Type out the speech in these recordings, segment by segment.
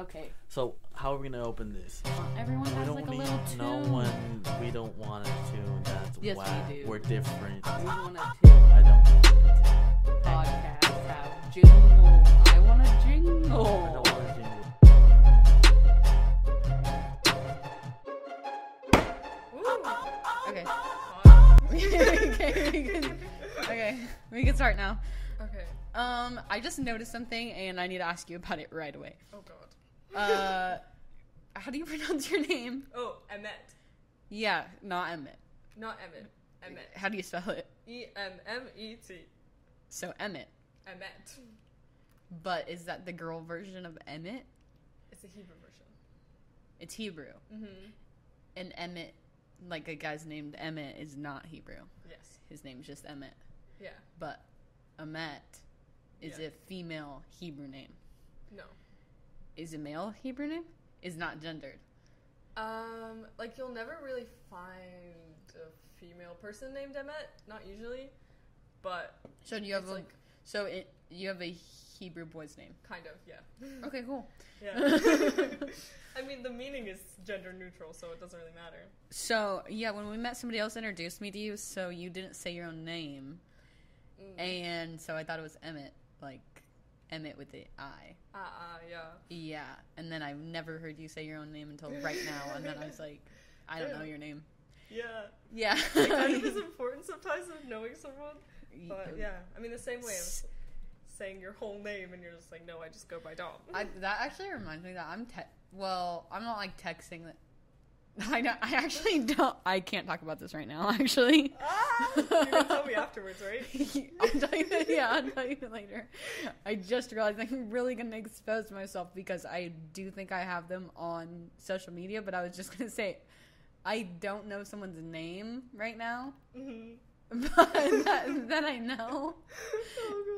Okay. So how are we gonna open this? Uh, everyone We has don't like a need little no tune. one. We don't want a tune. That's Yes, we whack. do. We're different. We want a tune. I don't. Podcast have jingle. I want a jingle. I don't want a jingle. Okay. okay, we can, okay, we can start now. Okay. Um, I just noticed something and I need to ask you about it right away. Oh god. Uh, how do you pronounce your name? Oh, Emmet. Yeah, not Emmett. Not Emmett. Emmet. How do you spell it? E M M E T. So Emmett. Emmet. But is that the girl version of Emmett? It's a Hebrew version. It's Hebrew. Mm-hmm. And Emmett, like a guy's named Emmett, is not Hebrew. Yes. His name's just Emmett. Yeah. But Emmet is Yeah. a female Hebrew name. No. Is a male Hebrew name? Is not gendered. Um, like you'll never really find a female person named Emmet. Not usually, but So do you have a, like- so it, you have a Hebrew boy's name? kind of. Yeah. Okay, cool. Yeah. I mean, the meaning is gender neutral, so it doesn't really matter. So yeah, when we met, somebody else introduced me to you. So you didn't say your own name, Mm. and so I thought it was Emmett, like Emmett with the I. Ah, ah, yeah. Yeah, and then I've never heard you say your own name until right now, and then I was like, I don't know your name. Yeah. Yeah. It kind of is important sometimes of knowing someone. But yeah, I mean the same way of saying your whole name and you're just like, no, I just go by Dom. I, that actually reminds me that I'm te- well, I'm not like texting that. I know. I actually don't. I can't talk about this right now. Actually, ah! You're gonna tell me afterwards, right? I'll tell you. Yeah, I'll tell you later. I just realized I'm really gonna expose myself because I do think I have them on social media. But I was just gonna say, I don't know someone's name right now, hmm but that, that I know. Oh.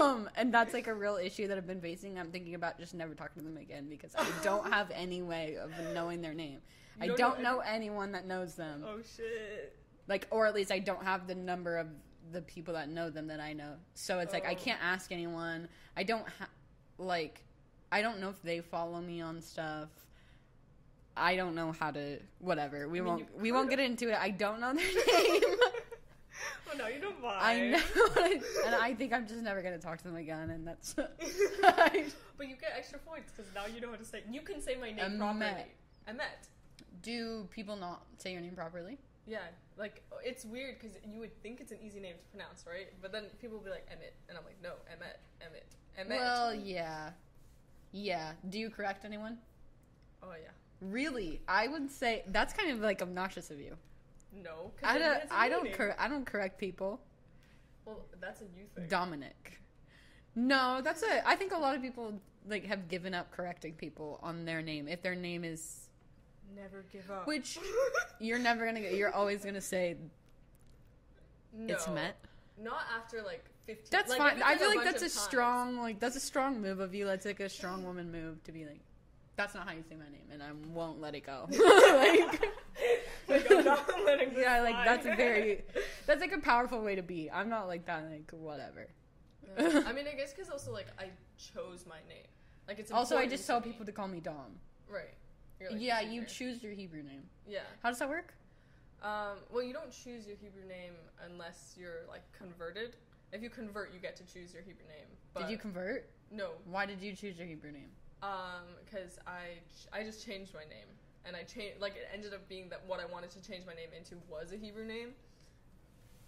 Um, and that's like a real issue that I've been facing. I'm thinking about just never talking to them again because I don't have any way of knowing their name. I don't don't know know anyone that knows them. oh shit. Like, or at least I don't have the number of the people that know them that I know. So it's like I Oh. can't ask anyone. I don't ha- like. I don't know if they follow me on stuff. I don't know how to. Whatever. We mean, won't. We won't get into it. I don't know their name. well, no, you don't mind. I know, and I think I'm just never gonna talk to them again, and that's. but you get extra points because now you know how to say. You can say my name properly. Emmet. Emmet. Do people not say your name properly? Yeah, like it's weird because you would think it's an easy name to pronounce, right? But then people will be like Emmett, and I'm like, no, Emmet, Emmet, Emmet. Well, yeah, yeah. Do you correct anyone? oh yeah, Really, I would say that's kind of like obnoxious of you. No. I don't. I don't. Cor- I don't correct people. Well, that's a you thing. Dominic. No, that's a. I think a lot of people like have given up correcting people on their name if their name is. Never give up. Which you're never gonna get. You're always gonna say no, it's met. Not after like 15. That's like, fine. I feel like that's a times. strong, like that's a strong move of you. That's like a strong woman move to be like, that's not how you say my name, and I won't let it go. like, Like, I'm not letting this yeah, like that's a very, that's like a powerful way to be. I'm not like that. Like whatever. Yeah. I mean, I guess because also like I chose my name. Like it's Also, I just tell me. people to call me Dom. right. Like, yeah, you easier. choose your Hebrew name. Yeah. How does that work? Um, well, you don't choose your Hebrew name unless you're like converted. If you convert, you get to choose your Hebrew name. But did you convert? no, Why did you choose your Hebrew name? um, because I ch- I just changed my name, and I changed like it ended up being that what I wanted to change my name into was a Hebrew name.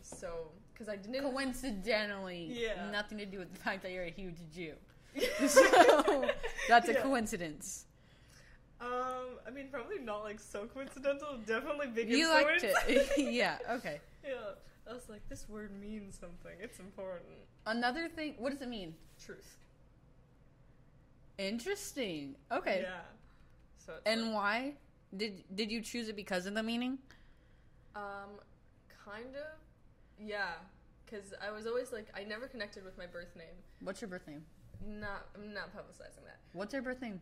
So, because I didn't. Coincidentally, Yeah. nothing to do with the fact that you're a huge Jew. so that's a Yeah. coincidence. Um, I mean, probably not like so coincidental. Definitely big You liked it. yeah, okay. yeah, I was like, this word means something. It's important. Another thing, what does it mean? Truth. Interesting. Okay. Yeah. So. It's And like, why? Did did you choose it because of the meaning? um, kind of. Yeah, because I was always like, I never connected with my birth name. What's your birth name? Not, I'm not publicizing that. What's your birth name?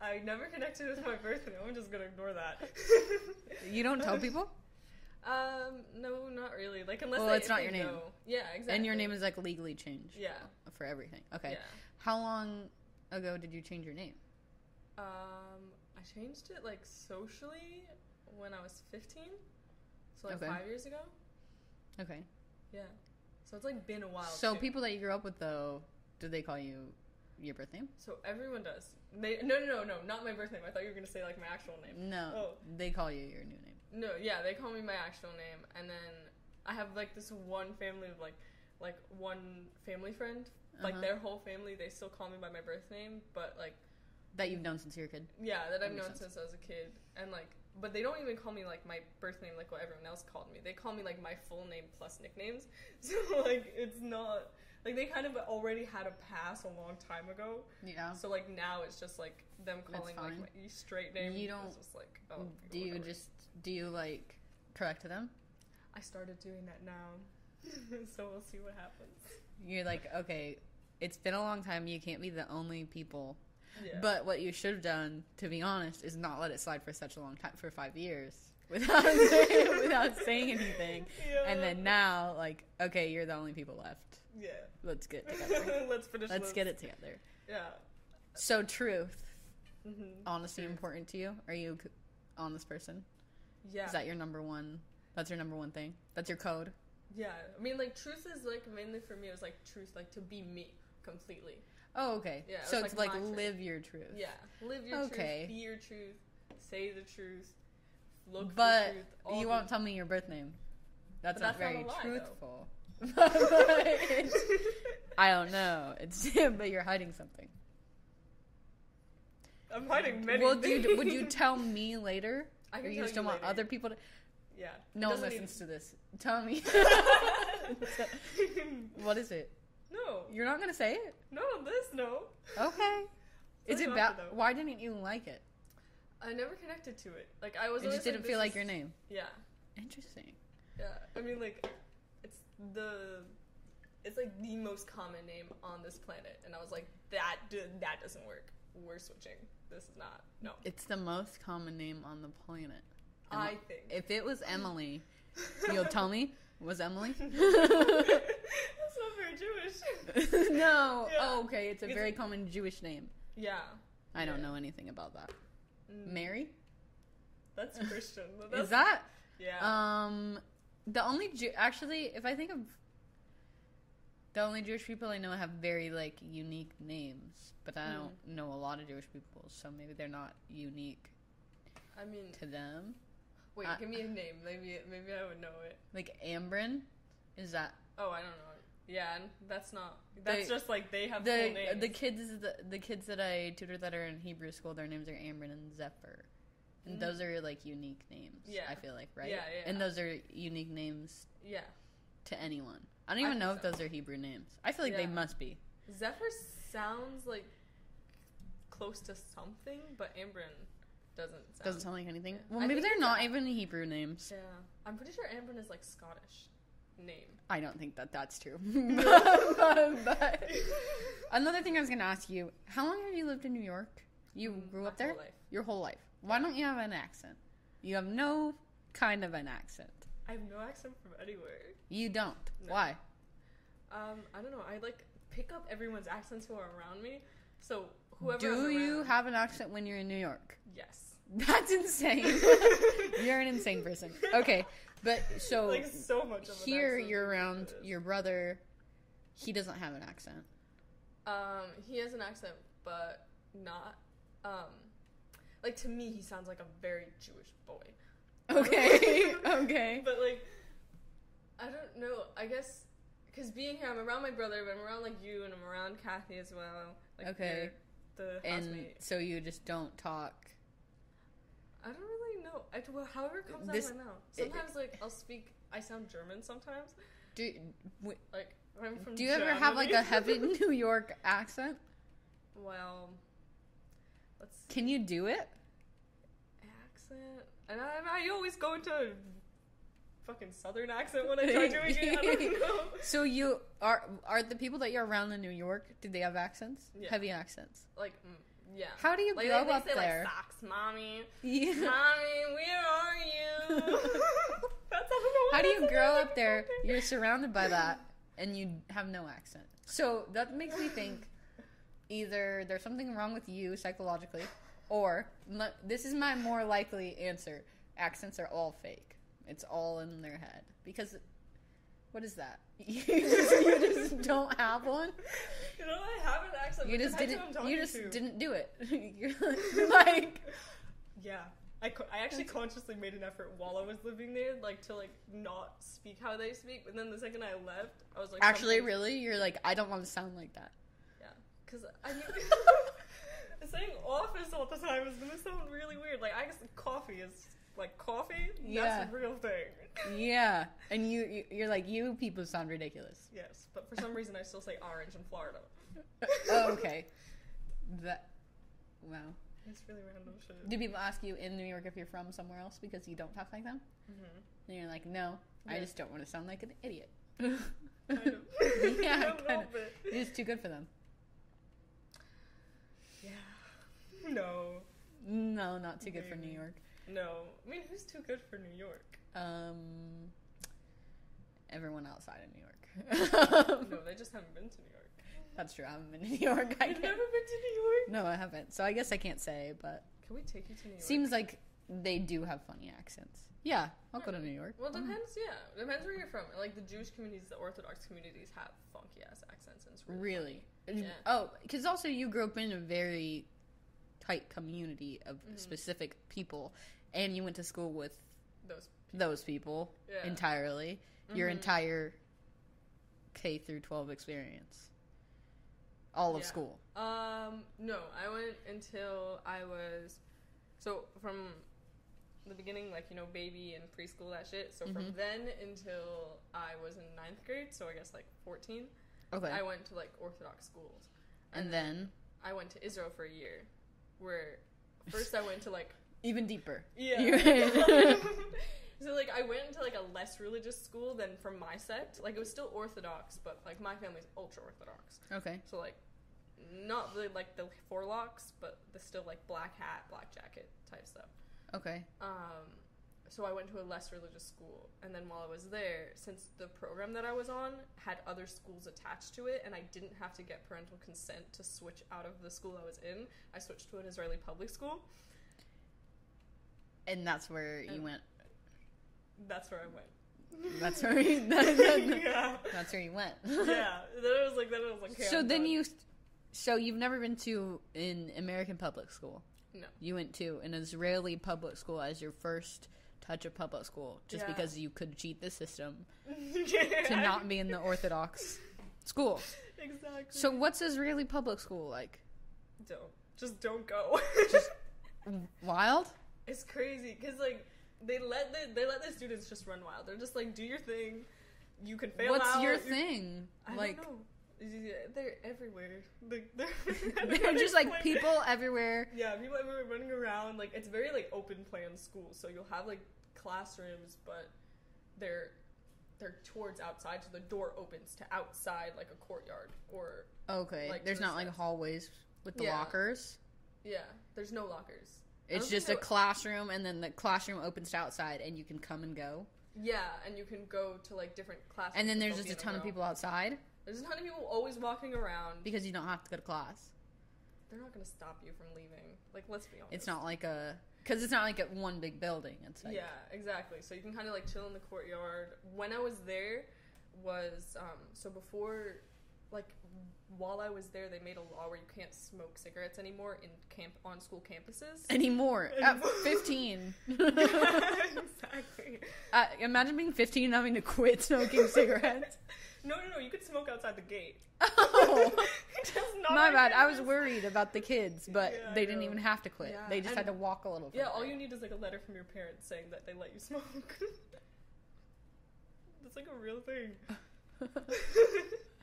I never connected with my birth name. I'm just gonna ignore that. You don't tell people? Um, no, not really. Like unless Well, they, it's not your name. know. Yeah, exactly. And your name is like legally changed Yeah. for everything. Okay. Yeah. How long ago did you change your name? Um, I changed it like socially when I was 15. So like Okay. five years ago. Okay. Yeah. So it's like been a while. So too. people that you grew up with, though, do they call you your birth name? So everyone does. They no no no no not my birth name. I thought you were gonna say like my actual name. No, Oh. they call you your new name. No, yeah, they call me my actual name, and then I have like this one family of like like one family friend. Like Uh-huh. their whole family, they still call me by my birth name, but like That you've known since you were a kid. yeah, that That I've known sense. since I was a kid, and like, but they don't even call me like my birth name like what everyone else called me. They call me like my full name plus nicknames. So like it's not like they kind of already had a pass a long time ago. Yeah. So like now it's just like them calling like my straight name. You don't- just like oh. do you whatever. just do you like correct them? I started doing that now, so we'll see what happens. You're like, okay, it's been a long time. You can't be the only people. Yeah. But what you should have done, to be honest, is not let it slide for such a long time for five years without saying, without saying anything. yeah. And then now, like, okay, you're the only people left. yeah. Let's get it together. Let's finish. Let's this. get it together. Yeah. So, truth, hmm honesty Truth. important to you? Are you c- honest person? Yeah. Is that your number one? That's your number one thing. That's your code. Yeah, I mean, like, truth is like mainly for me. It was like truth, like to be me completely. Oh, okay. Yeah, it so it's like, like live your truth. Yeah, live your Okay. truth, be your truth, say the truth, look But truth. you won't tell me your birth name. That's But not that's not very a lie, truthful. I don't know. It's but you're hiding something. I'm hiding many. Would things. you would you tell me later? I or you still you want other people to? Yeah. No one listens to this. Tell me. what is it? No, You're not gonna say it? no, this no. Okay. Is it bad? Why didn't you like it? I never connected to it. Like I was. It just didn't this feel like is- your name. Yeah, Interesting. yeah. I mean, like, it's the. It's like the most common name on this planet, and I was like, that d- that doesn't work. We're switching. This is not. No, It's the most common name on the planet. I think. If it was Emily, you'll tell me. Was Emily? That's not very Jewish. no. Yeah. Oh, okay. It's a It's- very common Jewish name. Yeah. I don't Yeah. know anything about that. Mm, Mary? That's Christian. That's, Is that? Yeah. Um, the only Jew. Actually, if I think of the only Jewish people I know have very like unique names, but I don't Hmm. know a lot of Jewish people, so maybe they're not unique I mean, to them. Wait. I- give me a name. Maybe maybe I would know it. Like Ambrin, is that Oh, I don't know. Yeah, and that's not. That's The- just like they have full the names. the kids the, the kids that I tutor that are in Hebrew school? Their names are Ambrin and Zephyr, and those mm. are like unique names. Yeah. I feel like right. Yeah, yeah. And those are unique names yeah. to anyone. I don't I even know think if those are Hebrew names. I feel like they must be. Zephyr sounds like close to something, but Ambrin doesn't sound. Doesn't sound like anything. Yeah. Well, I maybe they're not a- even Hebrew names. Yeah, I'm pretty sure Ambrin is like Scottish name. I don't think that that's true. but, another thing I was going to ask you: How long have you lived in New York? You Mm, grew up there whole life. your whole life. Why don't you have an accent? You have no kind of an accent. I have no accent from anywhere. You don't. No. Why? Um, I don't know. I like pick up everyone's accents who are around me. So whoever. Do you around- have an accent when you're in New York? Yes. That's insane. you're an insane person. Okay, but so like so much of here you're around your brother. He doesn't have an accent. Um, he has an accent, but not. Um, like to me, he sounds like a very Jewish boy. Okay. okay. But like, I don't know. I guess because being here, I'm around my brother, but I'm around like you, and I'm around Kathy as well. Like Okay. The And housemate. so you just don't talk. I don't really know. I, well, however it comes This- out of my mouth. it- Sometimes like I'll speak. I sound German sometimes. Do w- Like I'm from. Do you ever have like a heavy New York accent? well, let's see. Can you do it? accent, and I, I always go into fucking southern accent when I try doing it. I don't know. So you are are the people that you're around in New York? Do they have accents? Yeah. Heavy accents. Like, mm, yeah. How do you like, grow they, they up say there? like socks, mommy. Yeah. Mommy, where are you? That's how How do you grow up there? You're surrounded by that, and you have no accent. So that makes me think either there's something wrong with you psychologically, Or this is my more likely answer: accents are all fake. It's all in their head because. What is that? You just, you just don't have one. You know, I have an accent. You just didn't. who I'm talking You just to. didn't do it. You're like, Yeah. I, co- I actually consciously made an effort while I was living there, like to like not speak how they speak. But then the second I left, I was like, actually, really, you're like, I don't want to sound like that. Yeah, because I mean, saying office all the time is gonna sound really weird. Like I guess coffee is like coffee. Yeah. That's a real thing. Yeah, and you, you you're like, you people sound ridiculous. yes, but for some reason I still say orange in Florida. oh, okay. That. Wow. It's really random shit. Do people ask you in New York if you're from somewhere else because you don't talk like them? hmm And you're like, no, I just don't want to sound like an idiot. Kind of. Yeah, kinda. It's too good for them. Yeah. No. No, not too good for New York. No. I mean, who's too good for New York? Um, everyone outside of New York. No, they just haven't been to New York. That's true. I haven't been to New York. I You've can't. never been to New York? No, I haven't. So I guess I can't say, but Can we take you to New York? seems like they do have funny accents. Yeah, I'll go to New York. Well, it depends. Yeah, depends where you're from. Like the Jewish communities, the Orthodox communities have funky ass accents, and it's really, Really? Yeah. Oh, because also you grew up in a very tight community of Mhm. specific people, and you went to school with those. those people Yeah. entirely. Your Mhm. entire K through 12 experience. All of Yeah. school. Um, no, I went until I was so from the beginning, like you know, baby and preschool that shit. So from Mhm. then until I was in ninth grade, so I guess like fourteen, Okay. I went to like Orthodox schools, and then I went to Israel for a year, where first I went to like even deeper. Yeah. So like I went into like a less religious school than from my sect. Like it was still Orthodox, but like my family's ultra Orthodox. Okay. So like not the like the four locks, but the still like black hat, black jacket type stuff. Okay. Um so I went to a less religious school, and then while I was there, since the program that I was on had other schools attached to it, and I didn't have to get parental consent to switch out of the school I was in, I switched to an Israeli public school. And that's where you went. That's where I went. That's where you, yeah. that's where you went. yeah. Then it was like then it was like. okay, So I'm then done. you, so you've never been to an American public school. No. You went to an Israeli public school as your first touch of public school, just Yeah. because you could cheat the system yeah. to not be in the Orthodox school. exactly. So what's Israeli public school like? don't just don't go. Wild? It's crazy because like they let the they let the students just run wild. They're just like do your thing. You can fail What's out. your you- thing? I like. They're everywhere. Like, they're they're just like people everywhere. Yeah, people everywhere running around. Like it's very like open plan school. So you'll have like classrooms, but they're they're towards outside, so the door opens to outside like a courtyard. Or Okay, Like, there's not like hallways with the Yeah. lockers. yeah, there's no lockers. It's just a classroom, and then the classroom opens to outside, and you can come and go. Yeah, and you can go to like different classes. And then there's just a ton of people outside There's a ton of people always walking around. because you don't have to go to class. They're not gonna stop you from leaving. Like, let's be honest. It's not like a because it's not like a one big building. It's like yeah, exactly. So you can kind of like chill in the courtyard. When I was there, was um so before, like while I was there, they made a law where you can't smoke cigarettes anymore in camp on school campuses. anymore at Anymore. 15. exactly. uh, imagine being 15 and having to quit smoking cigarettes. No, no, no. You could smoke outside the gate. Oh. Not My bad. I was worried about the kids, but Yeah, they didn't even have to quit. Yeah, They just had to walk a little. Bit. Yeah, further. all you need is like a letter from your parents saying that they let you smoke. That's like a real thing.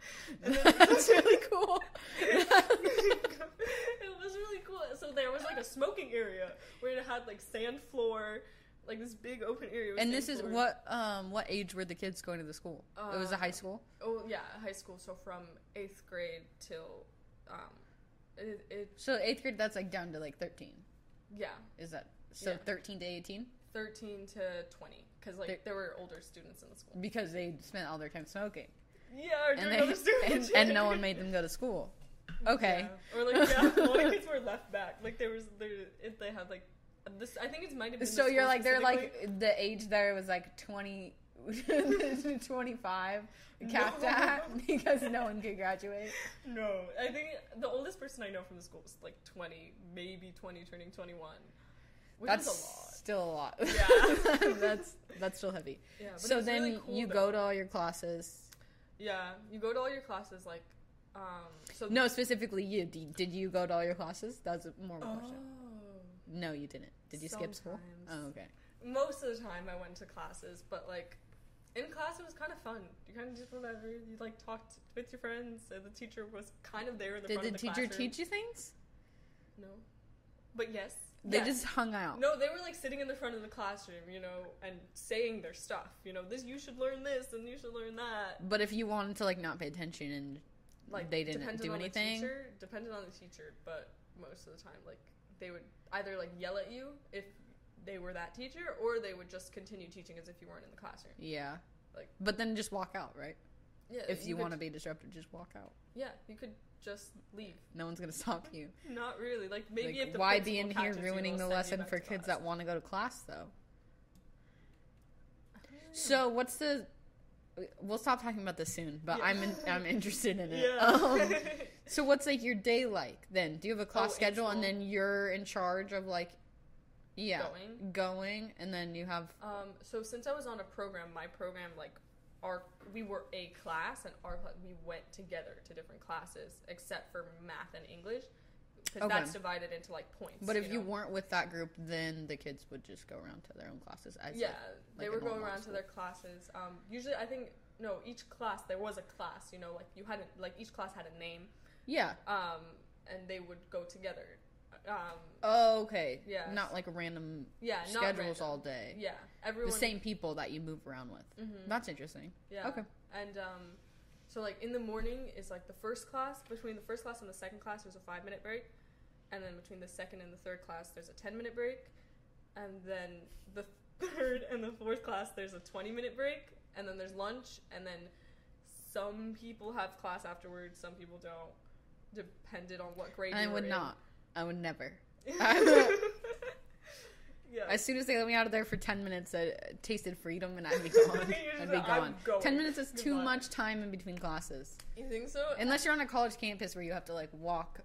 That's really cool. it was really cool. So there was like a smoking area where it had like sand floor, like this big open area. and this is floor. what um what age were the kids going to the school? it was a high Uh, school. Oh yeah, high school. So from eighth grade till, um, it, it So eighth grade, that's like down to like 13. yeah, Is that so? Yeah. 13 to 18 thirteen to twenty, because like there were older students in the school. because they spent all their time smoking, Yeah, and they and, and no one made them go to school. Okay. Yeah. Or like yeah, a lot of kids were left back. Like there was there if they had like this. I think it might have been. the So you're like they're like the age there was like 20 25 capped No. at because no one could graduate. no. I think the oldest person I know from the school was like 20, maybe 20, turning 21, which That's is a lot. still a lot. Yeah. that's that's still heavy. Yeah. So then really cool, you though. go to all your classes. Yeah, you go to all your classes like. Um, so No, specifically you. Did, did you go to all your classes? That's more of a Oh. question. No, you didn't. Did you skip school? Oh, okay. most of the time I went to classes, but like in class it was kind of fun. You kind of just whatever. You like talked with your friends, and the teacher was kind of there in the Did front the of the teacher classroom. teach you things? No, but yes, They Yes. just hung out. No, they were like sitting in the front of the classroom, you know, and saying their stuff. You know, this you should learn this and you should learn that. But if you wanted to like not pay attention and Like they didn't do on anything, The teacher, depended on the teacher, but most of the time, like they would either like yell at you if they were that teacher, or they would just continue teaching as if you weren't in the classroom. yeah. Like- but then just walk out, right? Yeah, If you, could- want to be disruptive, just walk out. Yeah, you could just leave. No one's gonna stop you. Not really. Like maybe Like, if the why be in here ruining the lesson for kids that want to go to class though? I don't know. So what's the? We'll stop talking about this soon, but Yeah. I'm in, I'm interested in it. yeah. Um, so what's like your day like then? Do you have a class Oh, schedule and then you're in charge of like, yeah, Going? going, and then you have Um, so since I was on a program, my program like our we were a class and our we went together to different classes except for math and English because Okay. that's divided into like points. But if you know? weren't with that group, then the kids would just go around to their own classes. As yeah, like, they like a would go normal around to their classes. Um, usually, I think no, each class there was a class. You know, like you had a, like each class had a name. yeah. Um, and they would go together. Um, Oh, okay. Yeah. Not like random yeah, schedules all day. Yeah, everyone The same people that you move around with. Mhm. That's interesting. Yeah. Okay. And um, so like in the morning is like the first class. Between the first class and the second class, there's a five minute break, and then between the second and the third class, there's a ten minute break, and then the third and the fourth class, there's a twenty minute break, and then there's lunch, and then some people have class afterwards, some people don't, depended on what grade. I would in. not. I would never. yeah. As soon as they let me out of there for 10 minutes, I tasted freedom and I'd be gone. I'd be like, gone. 10 minutes is too much time in between classes. you think so? Unless you're on a college campus where you have to like walk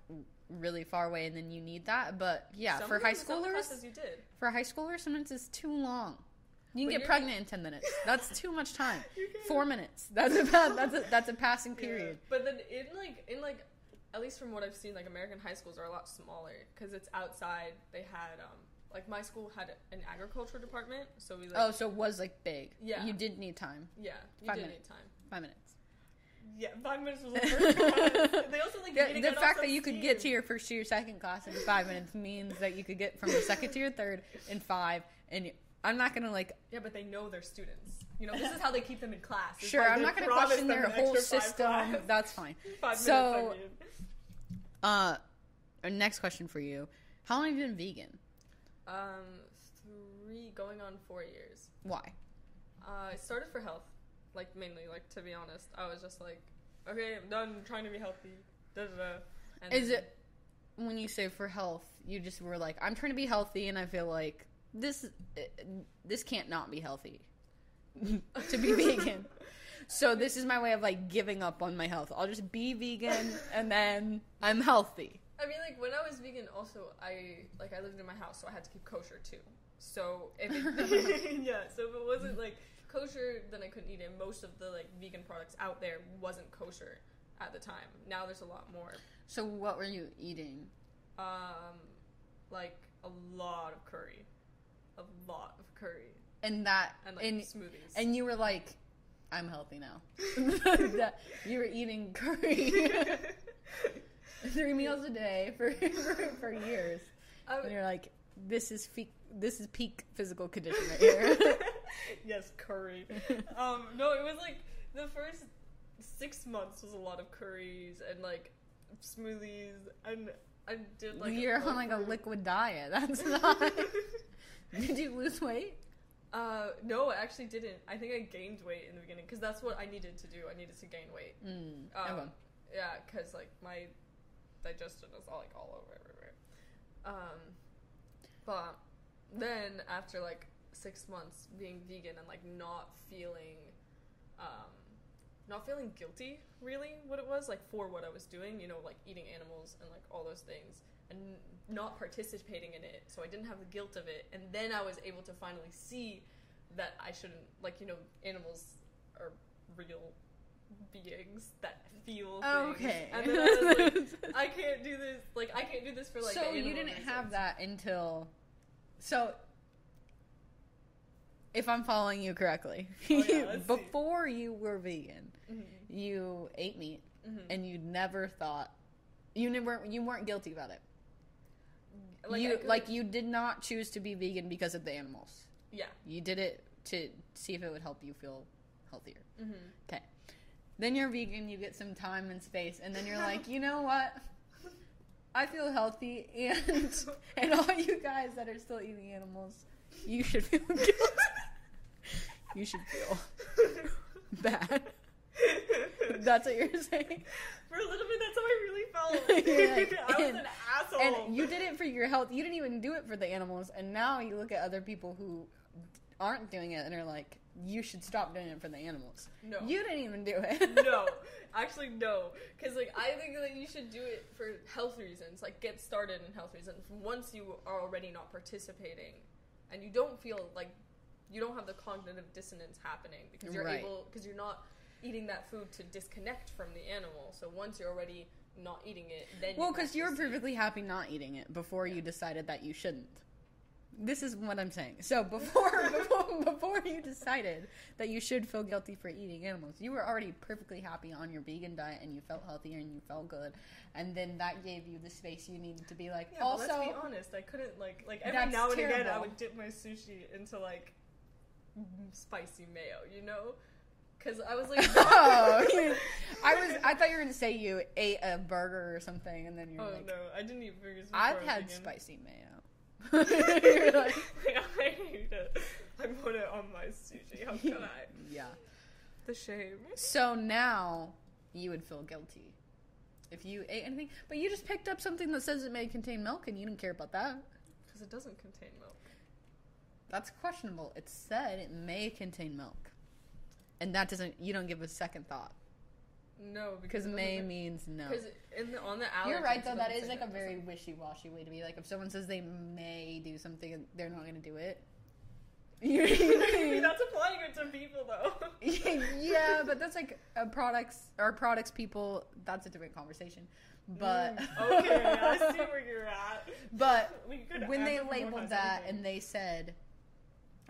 really far away and then you need that. But yeah, Some for high schoolers, classes you did. for high schoolers, sometimes it's too long. You can But get pregnant in 10 minutes. That's too much time. Four minutes. That's a that's a that's a passing Yeah. period. But then in like in like at least from what I've seen, like American high schools are a lot smaller because it's outside. They had um like my school had an agriculture department, so we like Oh, so it was like big. Yeah. You did need time. yeah you five did minutes. need time. Five minutes. Yeah, five minutes was the first class. They also like The, the fact that you could get to your first year, second class in five minutes means that you could get from your second to your third in five. And I'm not gonna like. yeah, but they know their students. You know, this is how they keep them in class. It's Sure, like I'm not gonna question their whole system. class. That's fine. Five So- minutes. I mean. Uh, next question for you: How long have you been vegan? Um, three going on four years. Why? Uh, I started for health, like mainly. Like to be honest, I was just like, okay, I'm done trying to be healthy. Da da da. And Is then- it when you say for health? You just were like, I'm trying to be healthy, and I feel like this uh, this can't not be healthy to be vegan. So this is my way of like giving up on my health. I'll just be vegan, and then I'm healthy. I mean, like when I was vegan, also I like I lived in my house, so I had to keep kosher too. So if it, yeah, so if it wasn't like kosher, then I couldn't eat it. Most of the like vegan products out there wasn't kosher at the time. Now there's a lot more. So what were you eating? Um, like a lot of curry, a lot of curry, And that and like and smoothies. and you were like, I'm healthy now. You were eating curry three meals a day for for, for years. I- And you're like, this is fe- this is peak physical condition right here. yes, curry. um, no, it was like the first six months was a lot of curries and like smoothies, and I did like you're on like a liquid diet. That's not. Did you lose weight? Uh, no, I actually didn't. I think I gained weight in the beginning because that's what I needed to do. I needed to gain weight. Mm, Um, okay. Yeah, because like my digestion was all like all over everywhere. Um, but then after like six months being vegan and like not feeling, um, not feeling guilty really what it was like for what I was doing, you know, like eating animals and like all those things and not participating in it. So I didn't have the guilt of it. And then I was able to finally see that I shouldn't like, you know, animals are real beings that feel things. Okay. And then I was like, I can't do this. Like, I can't do this for like. so you didn't have that until so if i'm following you correctly Oh, yeah, let's see. before you were vegan Mhm. you ate meat Mhm. and you never thought you never you weren't guilty about it Like, you like you did not choose to be vegan because of the animals Yeah. you did it to see if it would help you feel healthier Mm-hmm. okay then you're vegan you get some time and space and then you're like you know what I feel healthy, and and all you guys that are still eating animals, you should feel guilty. you should feel bad. That's what you're saying. For a little bit, that's how I really felt. Like, I was and- an asshole. And you did it for your health. You didn't even do it for the animals, and now you look at other people who aren't doing it and are like, you should stop doing it for the animals. no. You didn't even do it. no, actually no, because like I think that you should do it for health reasons, like get started in health reasons. Once you are already not participating, and you don't feel like you don't have the cognitive dissonance happening because you're Right. able because you're not eating that food to disconnect from the animal. So once you're already not eating it, then Well, because you were actually see- perfectly happy not eating it before you decided that you shouldn't. This is what I'm saying. So before before before you decided that you should feel guilty for eating animals, you were already perfectly happy on your vegan diet and you felt healthier and you felt good, and then that gave you the space you needed to be like. Yeah, also, let's be honest. I couldn't like like every now and again I would dip my sushi into like spicy mayo, you know, because I was like, oh, you- I was. I thought you were gonna say you ate a burger or something, and then you're oh like, no, I didn't eat burgers. Before I've had vegan. spicy mayo. You're like, I hate it. I put it on my sushi. How can I? yeah. The shame. So now you would feel guilty if you ate anything, but you just picked up something that says it may contain milk and you didn't care about that. Because it doesn't contain milk. That's questionable. It said it may contain milk. And that doesn't you don't give a second thought No, because may means no. Because on the You're right though. That is like a very wishy-washy way to be. Like if someone says they may do something, they're not going to do it. You know what I mean? That's applying it to people though. yeah, but that's like products or products people. That's a different conversation. But Mm, okay, I see where you're at. But when they labeled that anything. and they said,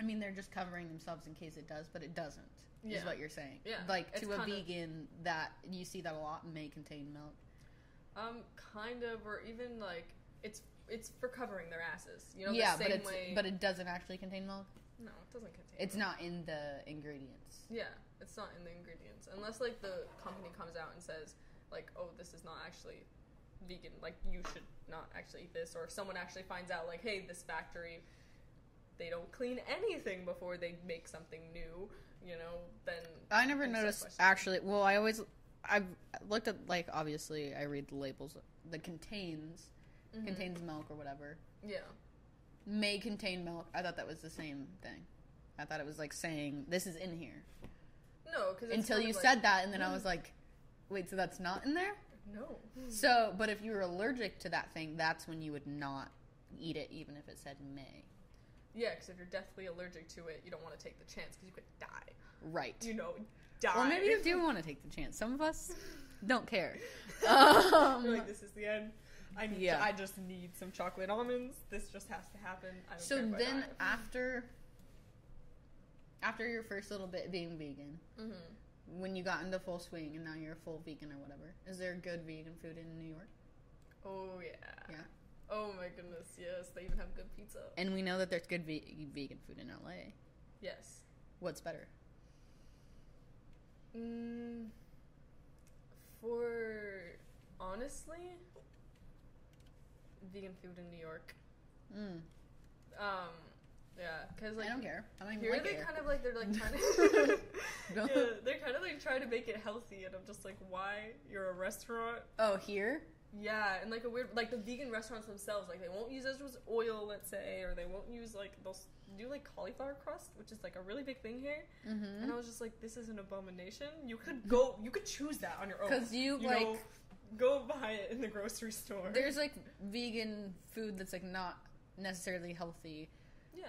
I mean, they're just covering themselves in case it does, but it doesn't. Yeah. Is what you're saying? Yeah, Like it's to a vegan, that you see that a lot may contain milk. Um, kind of, or even like it's it's for covering their asses. You know, yeah, the but it's way. but it doesn't actually contain milk. no, it doesn't contain. It's milk. not in the ingredients. Yeah, it's not in the ingredients unless like the company comes out and says like, oh, this is not actually vegan. Like you should not actually eat this, or someone actually finds out like, hey, this factory they don't clean anything before they make something new. You know, then I never noticed actually. Well, I always I've looked at like obviously I read the labels. that contains Mhm. contains milk or whatever. yeah. May contain milk. I thought that was the same thing. I thought it was like saying this is in here. No, because until you said that, and then I was like, wait, so that's not in there? no. So, but if you were allergic to that thing, that's when you would not eat it, even if it said may. Yeah, because if you're deathly allergic to it, you don't want to take the chance because you could die. Right. You know, die. Well, maybe you do want to take the chance. Some of us don't care. Um, like, this is the end. I need. Yeah. I just need some chocolate almonds. This just has to happen. I don't so care if I then after after your first little bit being vegan, Mhm. when you got into full swing and now you're a full vegan or whatever, is there good vegan food in New York? Oh yeah. Yeah. Oh my goodness, yes. They even have good pizza. And we know that there's good ve- vegan food in LA. Yes. What's better? Mm, for honestly, vegan food in New York. Mm, Um, yeah, because like I don't care. I don't even Here like they it. kind of like they're like trying to yeah, they're kind of like trying to make it healthy, and I'm just like, why? You're a restaurant? Oh, here? Yeah, and like a weird, like the vegan restaurants themselves, like they won't use as much oil, let's say, or they won't use like they'll do like cauliflower crust, which is like a really big thing here. Mm-hmm. And I was just like, this is an abomination. You could go, you could choose that on your own. Because you, You like, know, go buy it in the grocery store. there's like vegan food that's like not necessarily healthy, yeah,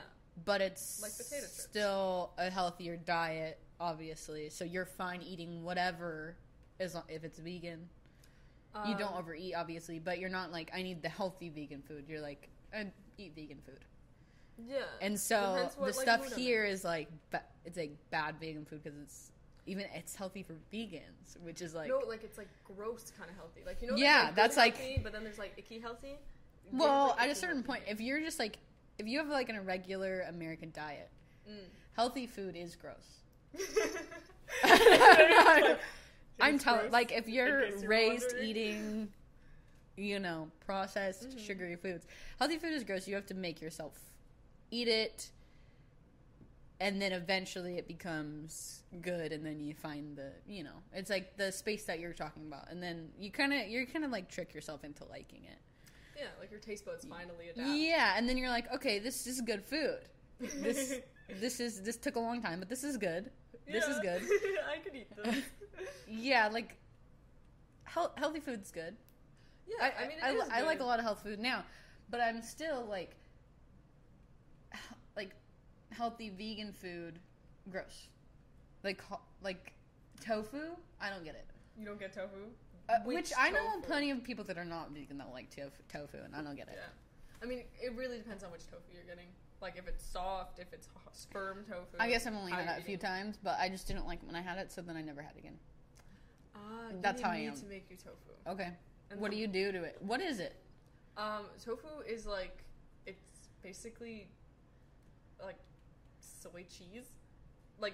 but it's Like potato chips. still a healthier diet, obviously. So you're fine eating whatever, as long, if it's vegan. You don't Um, overeat, obviously, but you're not like I need the healthy vegan food. You're like I eat vegan food, Yeah, and so what, the like, stuff here is like ba- it's like bad vegan food because it's even it's healthy for vegans, which is like no, like it's like gross kind of healthy. Like you know, Yeah, like, that's like- healthy, but then there's like icky healthy. Well like, at a certain healthy point, if you're just like if you have like an irregular American diet, Mm. healthy food is gross. I'm telling, like, if you're you're raised wondering. eating, you know, processed Mhm. sugary foods, healthy food is gross. You have to make yourself eat it, and then eventually it becomes good, and then you find the, you know, it's like the space that you're talking about, and then you kind of, you're kind of like trick yourself into liking it. Yeah, like your taste buds finally adapt. Yeah, and then you're like, okay, this is good food. This, this is this took a long time, but this is good. This is good. I could eat this. Yeah, like. Health, healthy food's good. Yeah, I, I, mean, it I, is I like a lot of health food now, but I'm still like, like, healthy vegan food, gross. Like, like tofu, I don't get it. You don't get tofu. Uh, Which which I know tofu? plenty of people that are not vegan that like tofu, tofu, and I don't get it. Yeah, I mean, it really depends on which tofu you're getting. Like if it's soft, if it's firm tofu. I guess I've only had that a few times, but I just didn't like it when I had it, so then I never had it again. Ah, That's how I am. to make you tofu. Okay, And what do you do to it? What is it? Um, tofu is like it's basically like soy cheese, like,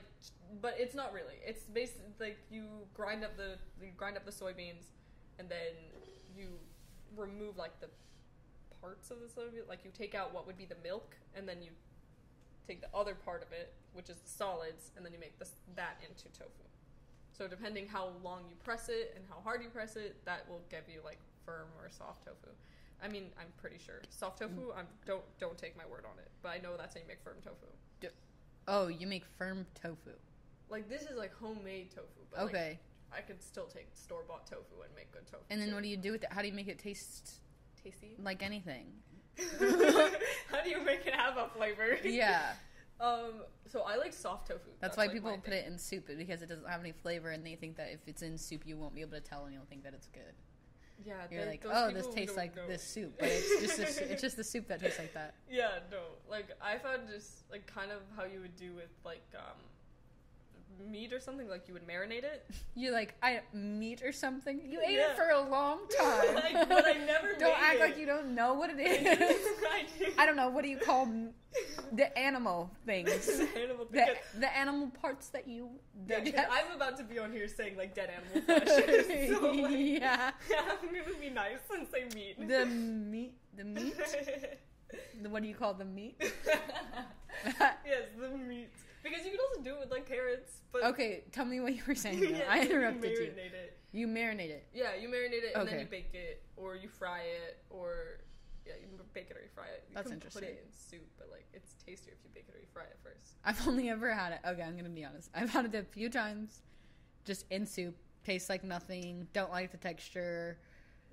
but it's not really. It's basically like you grind up the you grind up the soybeans, and then you remove like the parts of the soybean. Like you take out what would be the milk, and then you take the other part of it, which is the solids, and then you make this that into tofu. So depending how long you press it and how hard you press it, that will give you like firm or soft tofu. I mean, I'm pretty sure soft mm. tofu. I'm don't don't take my word on it, but I know that's how you make firm tofu. Oh, you make firm tofu. Like this is like homemade tofu, but like, Okay, I could still take store bought tofu and make good tofu. and then too. what do you do with it? How do you make it taste tasty? like anything? how do you make it have a flavor? Yeah, Um. So I like soft tofu. that's, why like, people put thing. it in soup because it doesn't have any flavor, and they think that if it's in soup, you won't be able to tell, and you'll think that it's good. Yeah. You're like, oh, this tastes like know. this soup, but it's just it's just the soup that tastes like that. Yeah, no. Like I found just like kind of how you would do with like um meat or something. Like you would marinate it. You're like, I meat or something. You ate Yeah. it for a long time. Like, but I never don't act it. like you don't know what it I do. I don't know. What do you call m- the animal things? Animal The, the animal parts that you yeah? I'm about to be on here saying like dead animal flesh. so, like, yeah. I'm gonna be nice and say meat. The meat. The meat. The, what do you call the meat? yes, the meat. Because you can also do it with like carrots. But okay, tell me what you were saying. yeah, I interrupted you. marinate it. You marinate it. Yeah, you marinate it and then you bake it, or you fry it, or yeah, you can bake it or you fry it. You That's can interesting. Put it in soup, but like it's tastier if you bake it or you fry it first. I've only ever had it. Okay, I'm gonna be honest. I've had it a few times, just in soup. Tastes like nothing. Don't like the texture.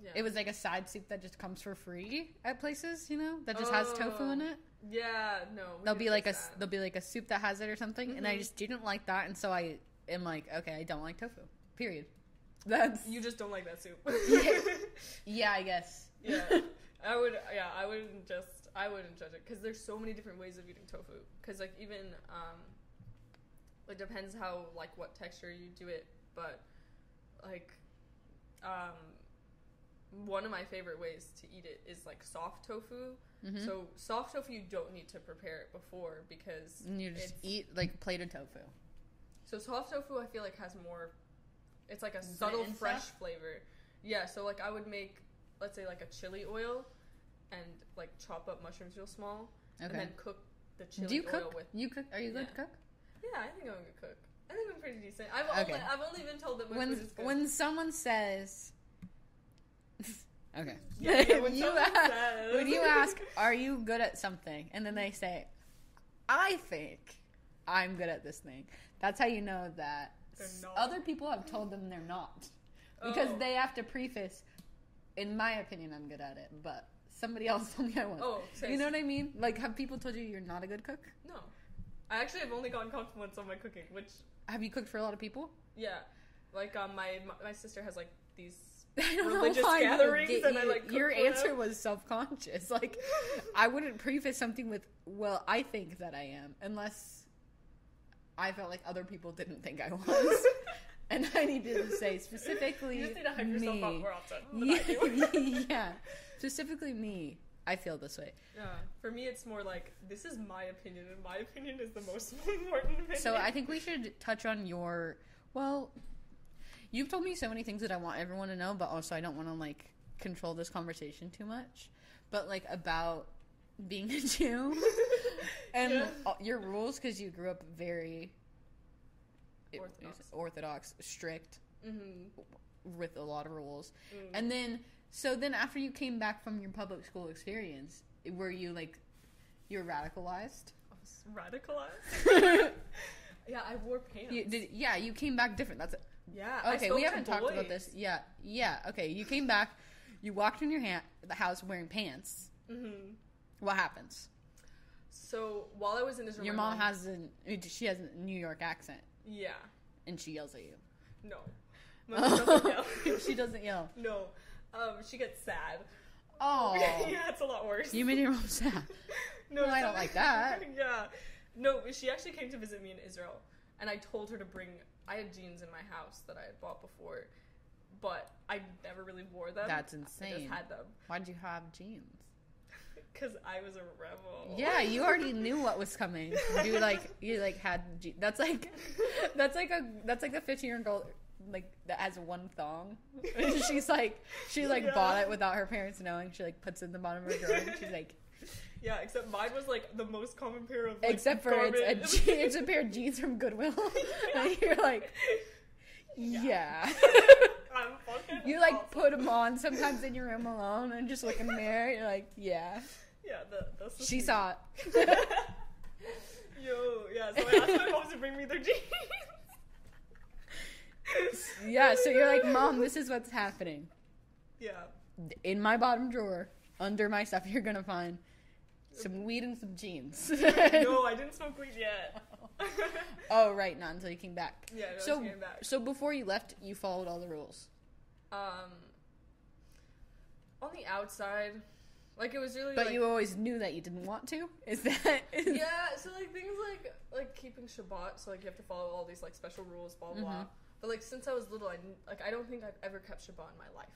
Yeah. It was like a side soup that just comes for free at places, you know, that just has tofu in Oh, it. Yeah, no. There'll be like a that. there'll be like a soup that has it or something, and I Mhm. just didn't like that, and so I am like, okay, I don't like tofu. Period. That's You just don't like that soup. Yeah. yeah, I guess. yeah. I would. Yeah, I wouldn't just. I wouldn't judge it because there's so many different ways of eating tofu. Because like even um, it depends how like what texture you do it, but like um, one of my favorite ways to eat it is like soft tofu. Mhm. So soft tofu you don't need to prepare it before because and you just eat like plated tofu. So soft tofu, I feel like has more. It's like a subtle fresh flavor. Yeah. So like I would make, let's say like a chili oil, and like chop up mushrooms real small, and then cook the chili Do you oil cook? with. You cook? Are you good Yeah. to cook? Yeah, I think I'm a good cook. I think I'm pretty decent. I've Okay. only I've only been told that my when food is good. when someone says Okay. Yeah, yeah, when you ask, says- when you ask, "Are you good at something?" and then they say, "I think I'm good at this thing," that's how you know that They're s- not. other people have told them they're not, because Oh. they have to preface. In my opinion, I'm good at it, but somebody else told me I was. Oh, you know what I mean? Like, have people told you you're not a good cook? No. I actually have only gotten compliments on my cooking, which Have you cooked for a lot of people? yeah, like um, my my sister has like these. I don't Religious know why you gatherings get- and I, like, your answer them. was self-conscious. Like I wouldn't preface something with "Well, I think that I am," unless I felt like other people didn't think I was, and I needed to say specifically You just need to hype yourself me. up more often than I Yeah, do. yeah, specifically me. I feel this way. Yeah, for me, it's more like this is my opinion, and my opinion is the most important opinion. So I think we should touch on your. Well, you've told me so many things that I want everyone to know, but also I don't want to like control this conversation too much. But like about being a Jew and Yeah. your rules because you grew up very Orthodox. orthodox, strict hmm with a lot of rules. Mm. And then, so then after you came back from your public school experience, were you like, you're radicalized? I was radicalized. yeah, I wore pants. You, did, yeah, you came back different. That's yeah. Okay. We haven't talked about this. Yeah, yeah. Okay, you came back. You walked in your ha- the house wearing pants. Mhm. What happens? So while I was in Israel, Your mom has an she has a New York accent, yeah, and she yells at you. no, doesn't yell. she doesn't yell. No, um, she gets sad. Oh, yeah, it's a lot worse. you made your mom sad. No, Well, I don't like that. yeah. No, she actually came to visit me in Israel, and I told her to bring. I had jeans in my house that I had bought before, but I never really wore them. That's I insane. just had them Why'd you have jeans? because I was a rebel. Yeah, you already knew what was coming. You like you like had je- that's like that's like a that's like the 15 year old girl like that has one thong. She's like she like Yeah. bought it without her parents knowing. She like puts it in the bottom of her drawer. And she's like Yeah, except mine was like the most common pair of. Like, except for it's a je- it's a pair of jeans from Goodwill. and you're like yeah. I'm fucking. You like awesome. put them on sometimes in your room alone and just look in the mirror. You're like, yeah. Yeah, the, that's. the She saw it. Yo, yeah. So I asked my mom to bring me their jeans. Yeah, so you're like, mom, this is what's happening. Yeah. in my bottom drawer under my stuff you're gonna find some weed and some jeans no, I didn't smoke weed yet. oh right not until you came back Yeah, no, so came back. so before you left you followed all the rules Um, on the outside, like it was really. but like, you always knew that you didn't want to is that is, yeah, so like things like like keeping Shabbat, so like you have to follow all these like special rules, blah blah. Mhm. But like since I was little, I like I don't think I've ever kept Shabbat in my life,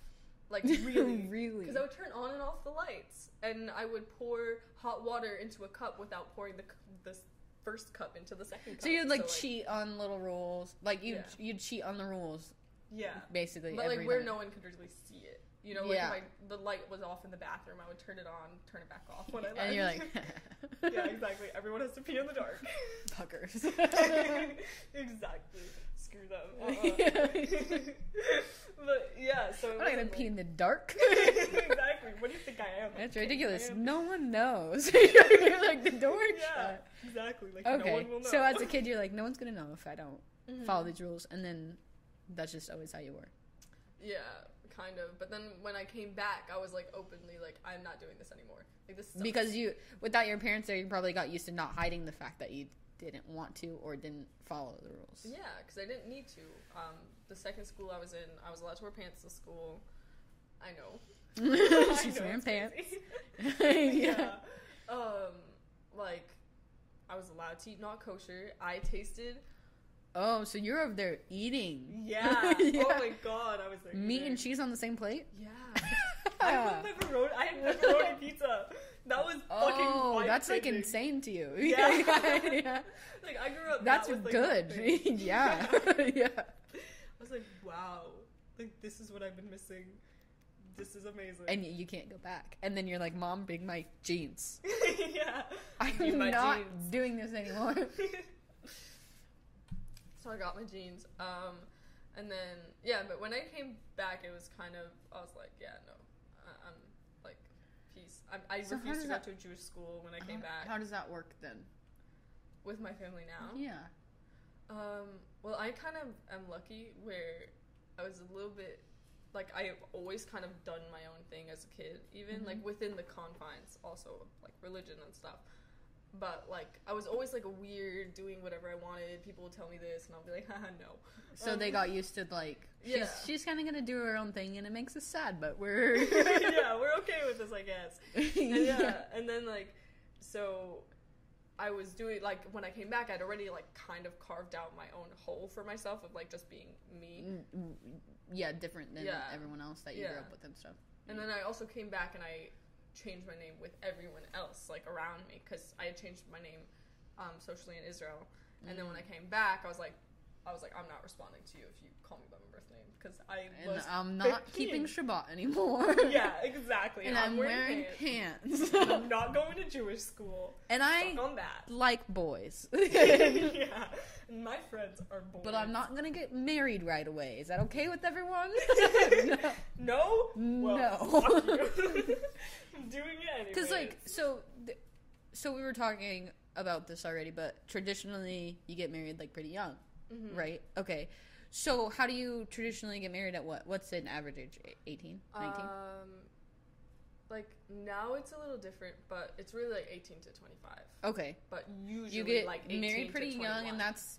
like really, really because I would turn on and off the lights, and I would pour hot water into a cup without pouring the the first cup into the second cup. so you'd like cheat on little rules like you Yeah. would you'd cheat on the rules Yeah, basically but like where night. no one could really see it. You know, like Yeah. if I, the light was off in the bathroom, I would turn it on, turn it back off when I left. and you're like yeah, exactly. Everyone has to pee in the dark. fuckers exactly. Screw them. Uh-uh. but yeah, so I'm not gonna wasn't pee in the dark exactly. What do you think I am? That's ridiculous. Am- No one knows. you're like the door Yeah, shut. exactly. Like no Okay. one will know. so as a kid, you're like, no one's gonna know if I don't Mhm. follow these rules, and then that's just always how you were. Yeah, kind of. But then when I came back, I was like openly like, I'm not doing this anymore. Like this sucks. Because you, without your parents there, you probably got used to not hiding the fact that you didn't want to or didn't follow the rules. Yeah, because I didn't need to. Um, the second school I was in, I was allowed to wear pants to school. I know. I She's know, wearing pants. crazy. yeah. Um, like, I was allowed to eat not kosher. I tasted. Oh, so you're over there eating? Yeah. Yeah. Oh my god, I was there. Meat eating. and cheese on the same plate? Yeah. I had pepperoni. I had pepperoni pizza. That was fucking. Oh, that's like insane to you. Yeah. yeah. yeah. Like I grew up. That's that was, good. thing. yeah. yeah. I was like, wow, like this is what I've been missing. This is amazing. And you can't go back. And then you're like, Mom, bring my jeans. yeah. I'm not jeans. doing this anymore. So I got my jeans. Um, and then yeah, but when I came back, it was kind of I was like, yeah, no, uh, I, I So refused to that- go to a Jewish school when I came how, back how does that work then? with my family now. Yeah. Um, well, I kind of am lucky where I was a little bit like I've always kind of done my own thing as a kid, even Mhm. like within the confines, also of, like religion and stuff. But like I was always like a weird doing whatever I wanted. People would tell me this, and I'll be like, haha, no. So Um, they got used to like she's Yeah. she's kind of gonna do her own thing, and it makes us sad, but we're yeah, we're okay with this, I guess. And yeah, and then like, so I was doing like when I came back, I'd already like kind of carved out my own hole for myself of like just being me. Mm, mm, yeah, different than Yeah. everyone else that you grew up with and stuff. And then I also came back and I changed my name with everyone else like around me because I had changed my name um, socially in Israel. And then when I came back, I was like, I was like, I'm not responding to you if you call me by my birth name because I and was. I'm not 15. keeping Shabbat anymore. yeah, exactly. and I'm, wearing pants. pants. I'm not going to Jewish school. and I Fuck on that. like boys. yeah, and my friends are boys. But I'm not gonna get married right away. Is that okay with everyone? No. Well, No. you. I'm doing it anyway. Because like, so, th- so we were talking about this already, but traditionally you get married like pretty young, Mhm. right? Okay. So how do you traditionally get married at what? What's an average age? 18? 19? Um, like now it's a little different, but it's really like 18 to 25. okay. But usually You get like 18 married pretty young, and that's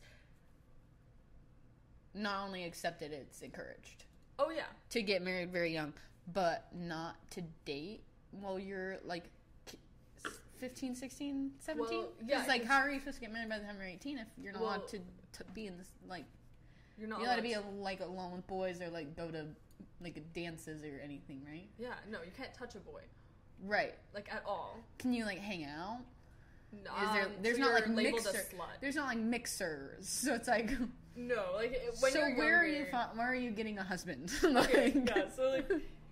not only accepted, it's encouraged oh yeah, to get married very young, but not to date while you're like 15, 16, 17? Well, yeah, Because, like, how are you supposed to get married by the time you're 18 if you're not allowed to, to be in this, like, you're not you're allowed to allowed be, like, alone with boys or, like, go to, like, dances or anything, right? Yeah, no, you can't touch a boy Right. like at all. Can you, like, hang out? No, Is there, there's so not, like, labeled mixer. a. There's not, like, mixers. So it's like, No, like when so where are you, where are you getting a husband? Okay, Like- yeah, so like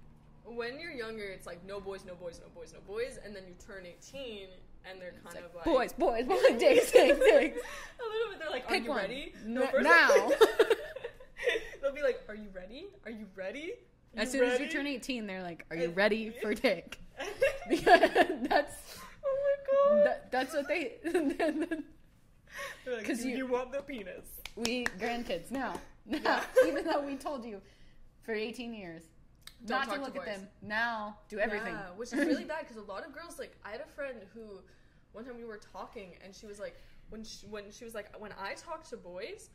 when you're younger, it's like no boys, no boys, no boys, no boys, and then you turn 18, and they're kind like, of like boys, boys, boys, dicks, dicks, dicks. a little bit. They're like, "Are you one. ready?" N- first- now. They'll be like, "Are you ready? Are you ready?" As You soon as you turn 18, they're like, "Are you ready for dick?" That's oh my god! that, that's what they. They're like, 'cause "Do you- you, want the penis? we grandkids now, now, Yeah. even though we told you for 18 years Don't not to look at them. Now do everything. Yeah, which is really bad because a lot of girls like I had a friend who one time we were talking and she was like when she, when she was like when I talk to boys,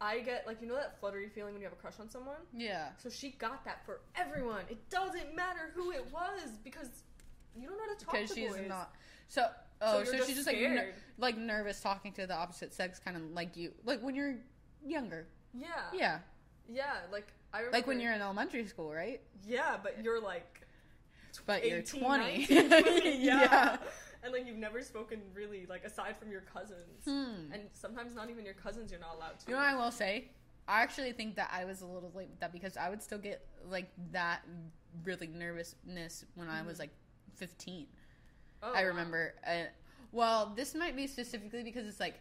I get like you know that fluttery feeling when you have a crush on someone. yeah. So she got that for everyone. It doesn't matter who it was because you don't know how to talk Because to she's boys. not. So oh, you're so, just she's just like ner- like nervous talking to the opposite sex, kind of like you, like when you're younger. Yeah. Yeah, Yeah. Like. Like when you're in elementary school, right? Yeah, but you're like. But you're 20. 19, 20, yeah. Yeah. And like you've never spoken really like aside from your cousins. Hmm. And sometimes not even your cousins you're not allowed to. You know what I will say? I actually think that I was a little late with that because I would still get like that really nervousness when I was like 15. Oh, I wow. remember. Uh, well, this might be specifically because it's like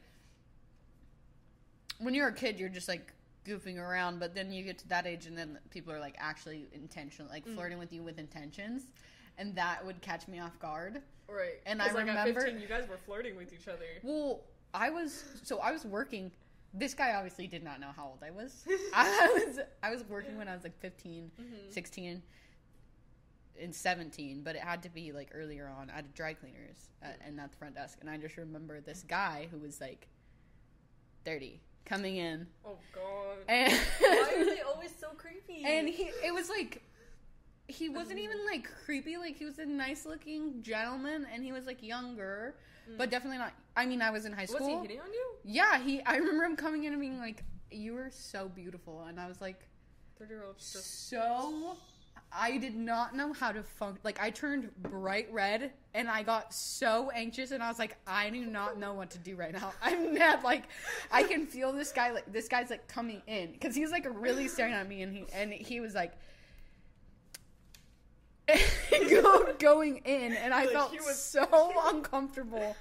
when you're a kid, you're just like goofing around, but then you get to that age, and then people are like actually intentional, like Mm. flirting with you with intentions, and that would catch me off guard. Right. And I like, remember- at 15, you guys were flirting with each other. Well, I was so I was working. This guy obviously did not know how old I was. I was I was working when I was like 15, Mhm. 16 and 17, but it had to be like earlier on at a dry cleaners at, and at the front desk. And I just remember this guy who was like 30 coming in Oh god. and Why are they always so creepy? and he it was like he wasn't even like creepy like he was a nice looking gentleman and he was like younger but definitely not i mean i was in high Mm. was school he hitting on you? yeah he i remember him coming in and being like you were so beautiful and i was like Thirty year just so i did not know how to func like i turned bright red and i got so anxious and i was like i do not know what to do right now. I'm mad like i can feel this guy like this guy's like coming in because he's like really staring at me and he and he was like go, going in and i Like, felt was- so uncomfortable.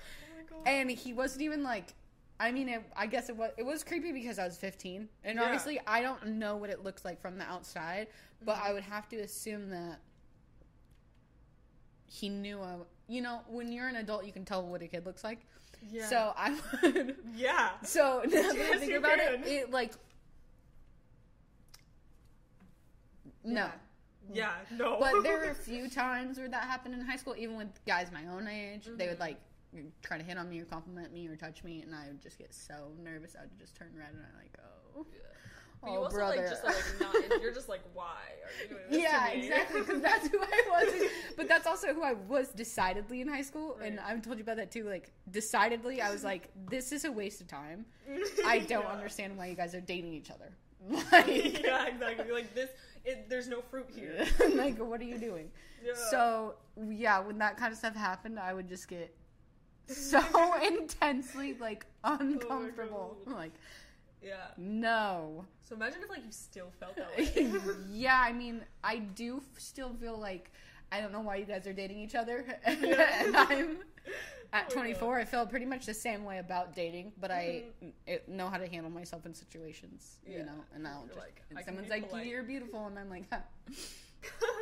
Oh and he wasn't even like I mean, it, I guess it was it was creepy because I was 15, and Yeah. obviously I don't know what it looks like from the outside, but Mm-hmm. I would have to assume that he knew I, you know, when you're an adult, you can tell what a kid looks like. Yeah. So I would. yeah. So now that I think about can. it, it like no. Yeah. No. But there were a few times where that happened in high school, even with guys my own age. They would Mhm. like try to hit on me or compliment me or touch me, and I would just get so nervous. I would just turn red and I'm like, oh, Yeah. But you oh, also brother. like just like not. You're just like, why are you doing this yeah, exactly, because that's who I was. But that's also who I was decidedly in high school, and I've told you about that too. Like decidedly, I was like, this is a waste of time. I don't Yeah. understand why you guys are dating each other. Like, yeah, exactly. Like this, it, there's no fruit here. like, what are you doing? Yeah. So yeah, when that kind of stuff happened, I would just get so intensely like oh uncomfortable. God. like yeah. no. So imagine if like you still felt that way. yeah, I mean, I do f- still feel like I don't know why you guys are dating each other, and I'm at Oh my 24. I feel pretty much the same way about dating, but I it, know how to handle myself in situations, you Mm-hmm. Know. And I'll just like, and someone's like, polite. "You're beautiful," and I'm like, huh.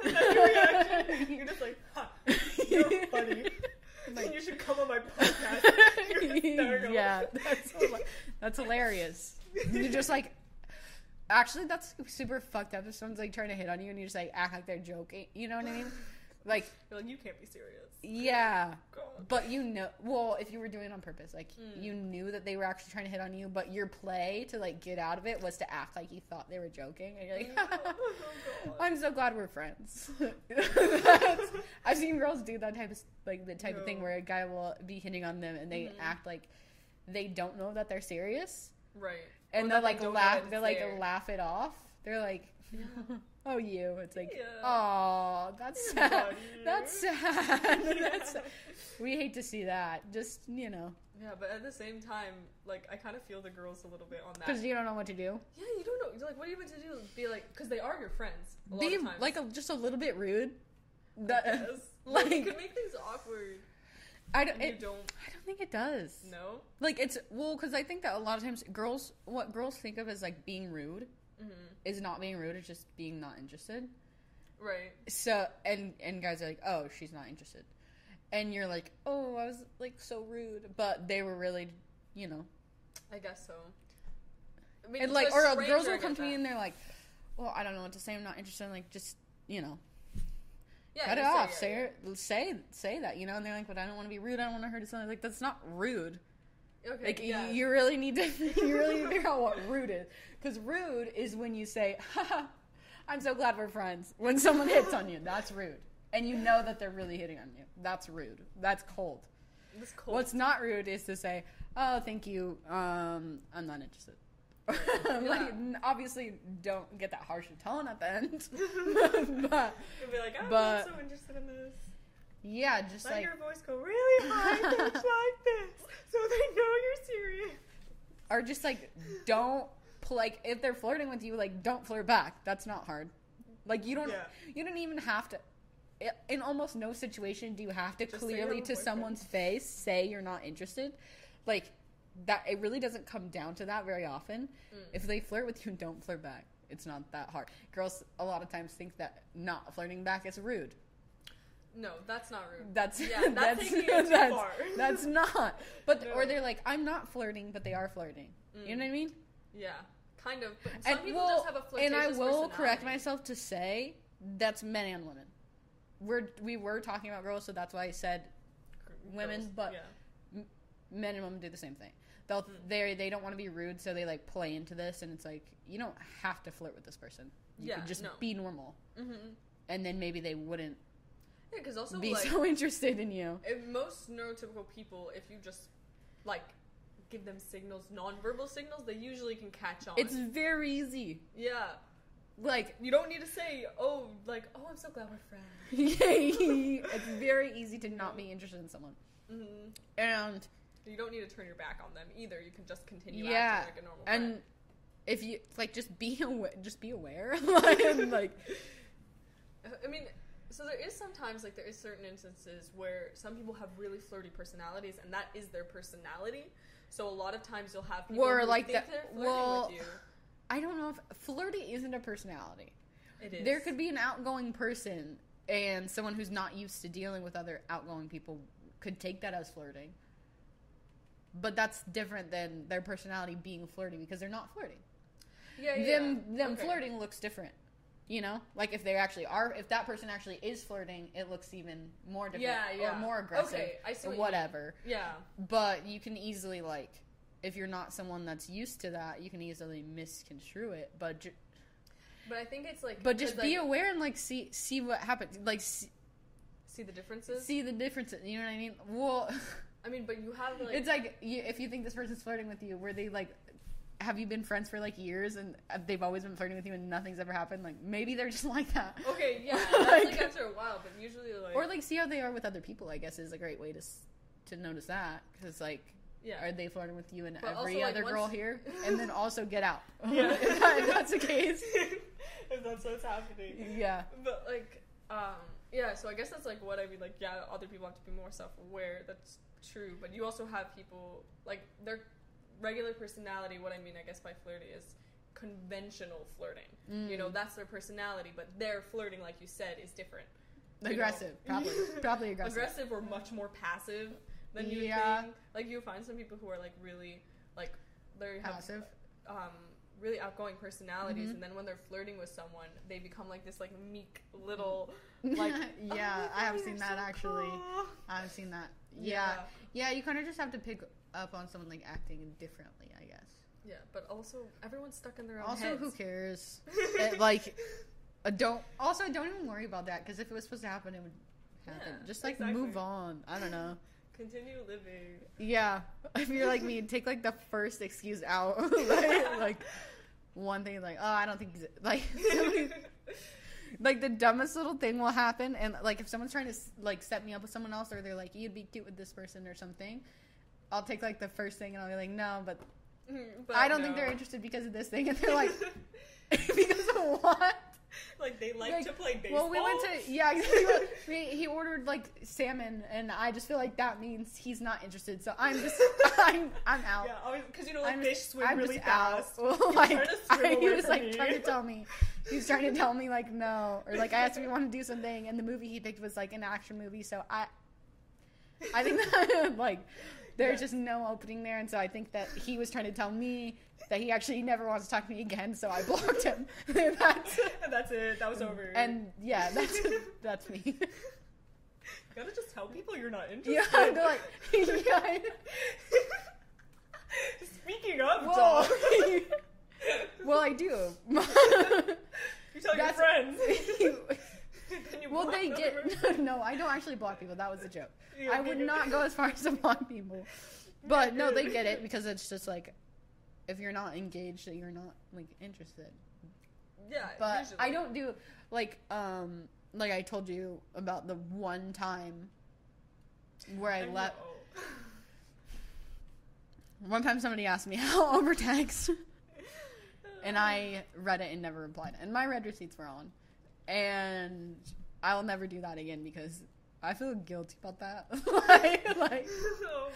That's your reaction. You're just like, ha, you're funny. Like- you should come on my podcast. You're yeah, that's that's hilarious. You're just like, actually, that's super fucked up. If someone's like trying to hit on you and you just like act like they're joking, you know what I mean? Like, like, you can't be serious. yeah, God. but you know, well, if you were doing it on purpose, like Mm. you knew that they were actually trying to hit on you, but your play to like get out of it was to act like you thought they were joking, and you're like. oh. I'm so glad we're friends. I've seen girls do that type of like the type of thing where a guy will be hitting on them and they Mhm. act like they don't know that they're serious, Right. And Or they'll like laugh. They'll like there. laugh it off. They're like, "Oh, you." It's like, Yeah. "Oh, that's sad. funny. That's sad. that's sad. We hate to see that. Just you know, Yeah, but at the same time, like I kind of feel the girls a little bit on that. because you don't know what to do. yeah, you don't know. You're like, what are you meant to do? Be like, because they are your friends. Be like a, just a little bit rude. That, like, like- could make things awkward. I don't. It, don't I don't think it does. No. Like it's well, because I think that a lot of times girls, what girls think of as like being rude, hmm is not being rude. It's just being not interested. Right. So and and guys are like, oh, she's not interested, and you're like, oh, I was like so rude, but they were really, you know, I guess so. I mean, and like or uh, girls will come to me that. and they're like, well, I don't know what to say. I'm not interested. I'm like, just you know, yeah, cut it off. yeah, say yeah. Say say that. You know, and they're like, but I don't want to be rude. I don't want to hurt something. Like that's not rude. Okay. Like yeah. you really need to you really need to figure out what rude is because rude is when you say, Haha, "I'm so glad we're friends." When someone hits on you, that's rude, and you know that they're really hitting on you. That's rude. That's cold. This cold. What's not rude is to say, "Oh, thank you. Um, I'm not interested." Like, obviously, don't get that harsh a tone at the end. but You'll be like, I'm so interested in this. yeah, just Let like your voice go really high pitch like this, so they know you're serious. or just like don't like if they're flirting with you like don't flirt back that's not hard like you don't Yeah. you don't even have to in almost no situation do you have to Just clearly to boyfriend. someone's face say you're not interested like that it really doesn't come down to that very often Mm. if they flirt with you don't flirt back it's not that hard girls a lot of times think that not flirting back is rude No, that's not rude. that's Yeah, that's that's that's, far. that's not but or they're like i'm not flirting but they are flirting you know what i mean Yeah, kind of. But some and people well, just have a and I will correct myself to say that's men and women. We're we were talking about girls, so that's why I said women, Girls, but yeah. men and women do the same thing. They'll they they don't want to be rude, so they like play into this, and it's like you don't have to flirt with this person. You Yeah, could just no. be normal, Mm-hmm. and then maybe they wouldn't Yeah, because also be like so interested in you. if most neurotypical people, if you just like give them signals, nonverbal signals, they usually can catch on. It's very easy. yeah. Like You don't need to say, oh, like, oh, I'm so glad we're friends. Yay. It's very easy to not be interested in someone, hmm and You don't need to turn your back on them either. You can just continue Yeah, acting like a normal person. and friend. if you like just be aware just be aware like, I mean, so there is sometimes like there is certain instances where some people have really flirty personalities, and that is their personality. So a lot of times you'll have people Or who like think that- well, i don't know if flirty isn't a personality It is. there could be an outgoing person and someone who's not used to dealing with other outgoing people could take that as flirting. But that's different than their personality being flirty because they're not flirting. Yeah, yeah. them them Okay. flirting looks different. You know, like if they actually are, if that person actually is flirting, it looks even more different Yeah, yeah. or more aggressive Okay, I see or what you mean. whatever. Yeah. But you can easily like, if you're not someone that's used to that, you can easily misconstrue it. But ju- But I think it's like but just be like, aware and like see see what happens. Like see, see the differences. see the differences. You know what I mean? Well, I mean, but you have like it's like you, if you think this person's flirting with you, were they like? Have you been friends for like years and uh, they've always been flirting with you and nothing's ever happened? Like maybe they're just like that. okay, yeah, Like- like after a while, but usually like or like see how they are with other people. I guess is a great way to to notice that because like yeah. are they flirting with you and But every also, like, other girl here, and then also get out. Yeah. if, that- if that's the case. if that's what's happening. Yeah. But like, um, yeah. So I guess that's like what I mean. Like, yeah, other people have to be more self-aware. That's true. But you also have people like their regular personality. What I mean, I guess by flirty is conventional flirting. You know, Mm. that's their personality. But their flirting, like you said, is different. you know. aggressive, probably, probably aggressive. aggressive or much more passive than you Yeah. think. Like you find some people who are like really like they have Passive. um really outgoing personalities Mhm. and then when they're flirting with someone they become like this like meek little like yeah, "Oh, I have seen so that actually. cool." I've seen that. Yeah, yeah. You kind of just have to pick up on someone like acting differently, I guess. yeah but also everyone's stuck in their own Also, heads. who cares? It, like, uh, don't. Also, don't even worry about that because if it was supposed to happen, it would happen. Yeah, just like exactly. move on. I don't know. continue living Yeah, if you're like me, take like the first excuse out. like, like, one thing, like, oh, I don't think like like the dumbest little thing will happen, and like if someone's trying to like set me up with someone else, or they're like, you'd be cute with this person or something. I'll take like the first thing, and I'll be like, no, but, But I don't think they're interested because of this thing, and they're like, because of what? like they like, Like, to play baseball Well, we went to yeah. We, he ordered like salmon, and I just feel like that means he's not interested. So I'm just I'm I'm out. yeah because you know like I'm fish swim I'm really just out. fast Well, like trying to swim I, he was like me. trying to tell me, he was trying to tell me like no, or like I asked if he wanted to do something, and the movie he picked was like an action movie. So I, I think that like there's Yeah. just no opening there, and so I think that he was trying to tell me that he actually never wants to talk to me again. So I blocked him. that's and that's it that was over and yeah, that's that's me. you gotta just tell people you're not interested yeah, they're like yeah. Speaking of, dog. well, I do. you tell your friends. You well, they get no. I don't actually block people. That was a joke. Yeah, I would not go as far as to block people. But no, they get it because it's just like if you're not engaged, that you're not like interested. Yeah, But usually. I don't do like um like I told you about the one time where I let no- one time somebody asked me how over text. and I read it and never replied. And my read receipts were on. And I will never do that again because I feel guilty about that. like, like, oh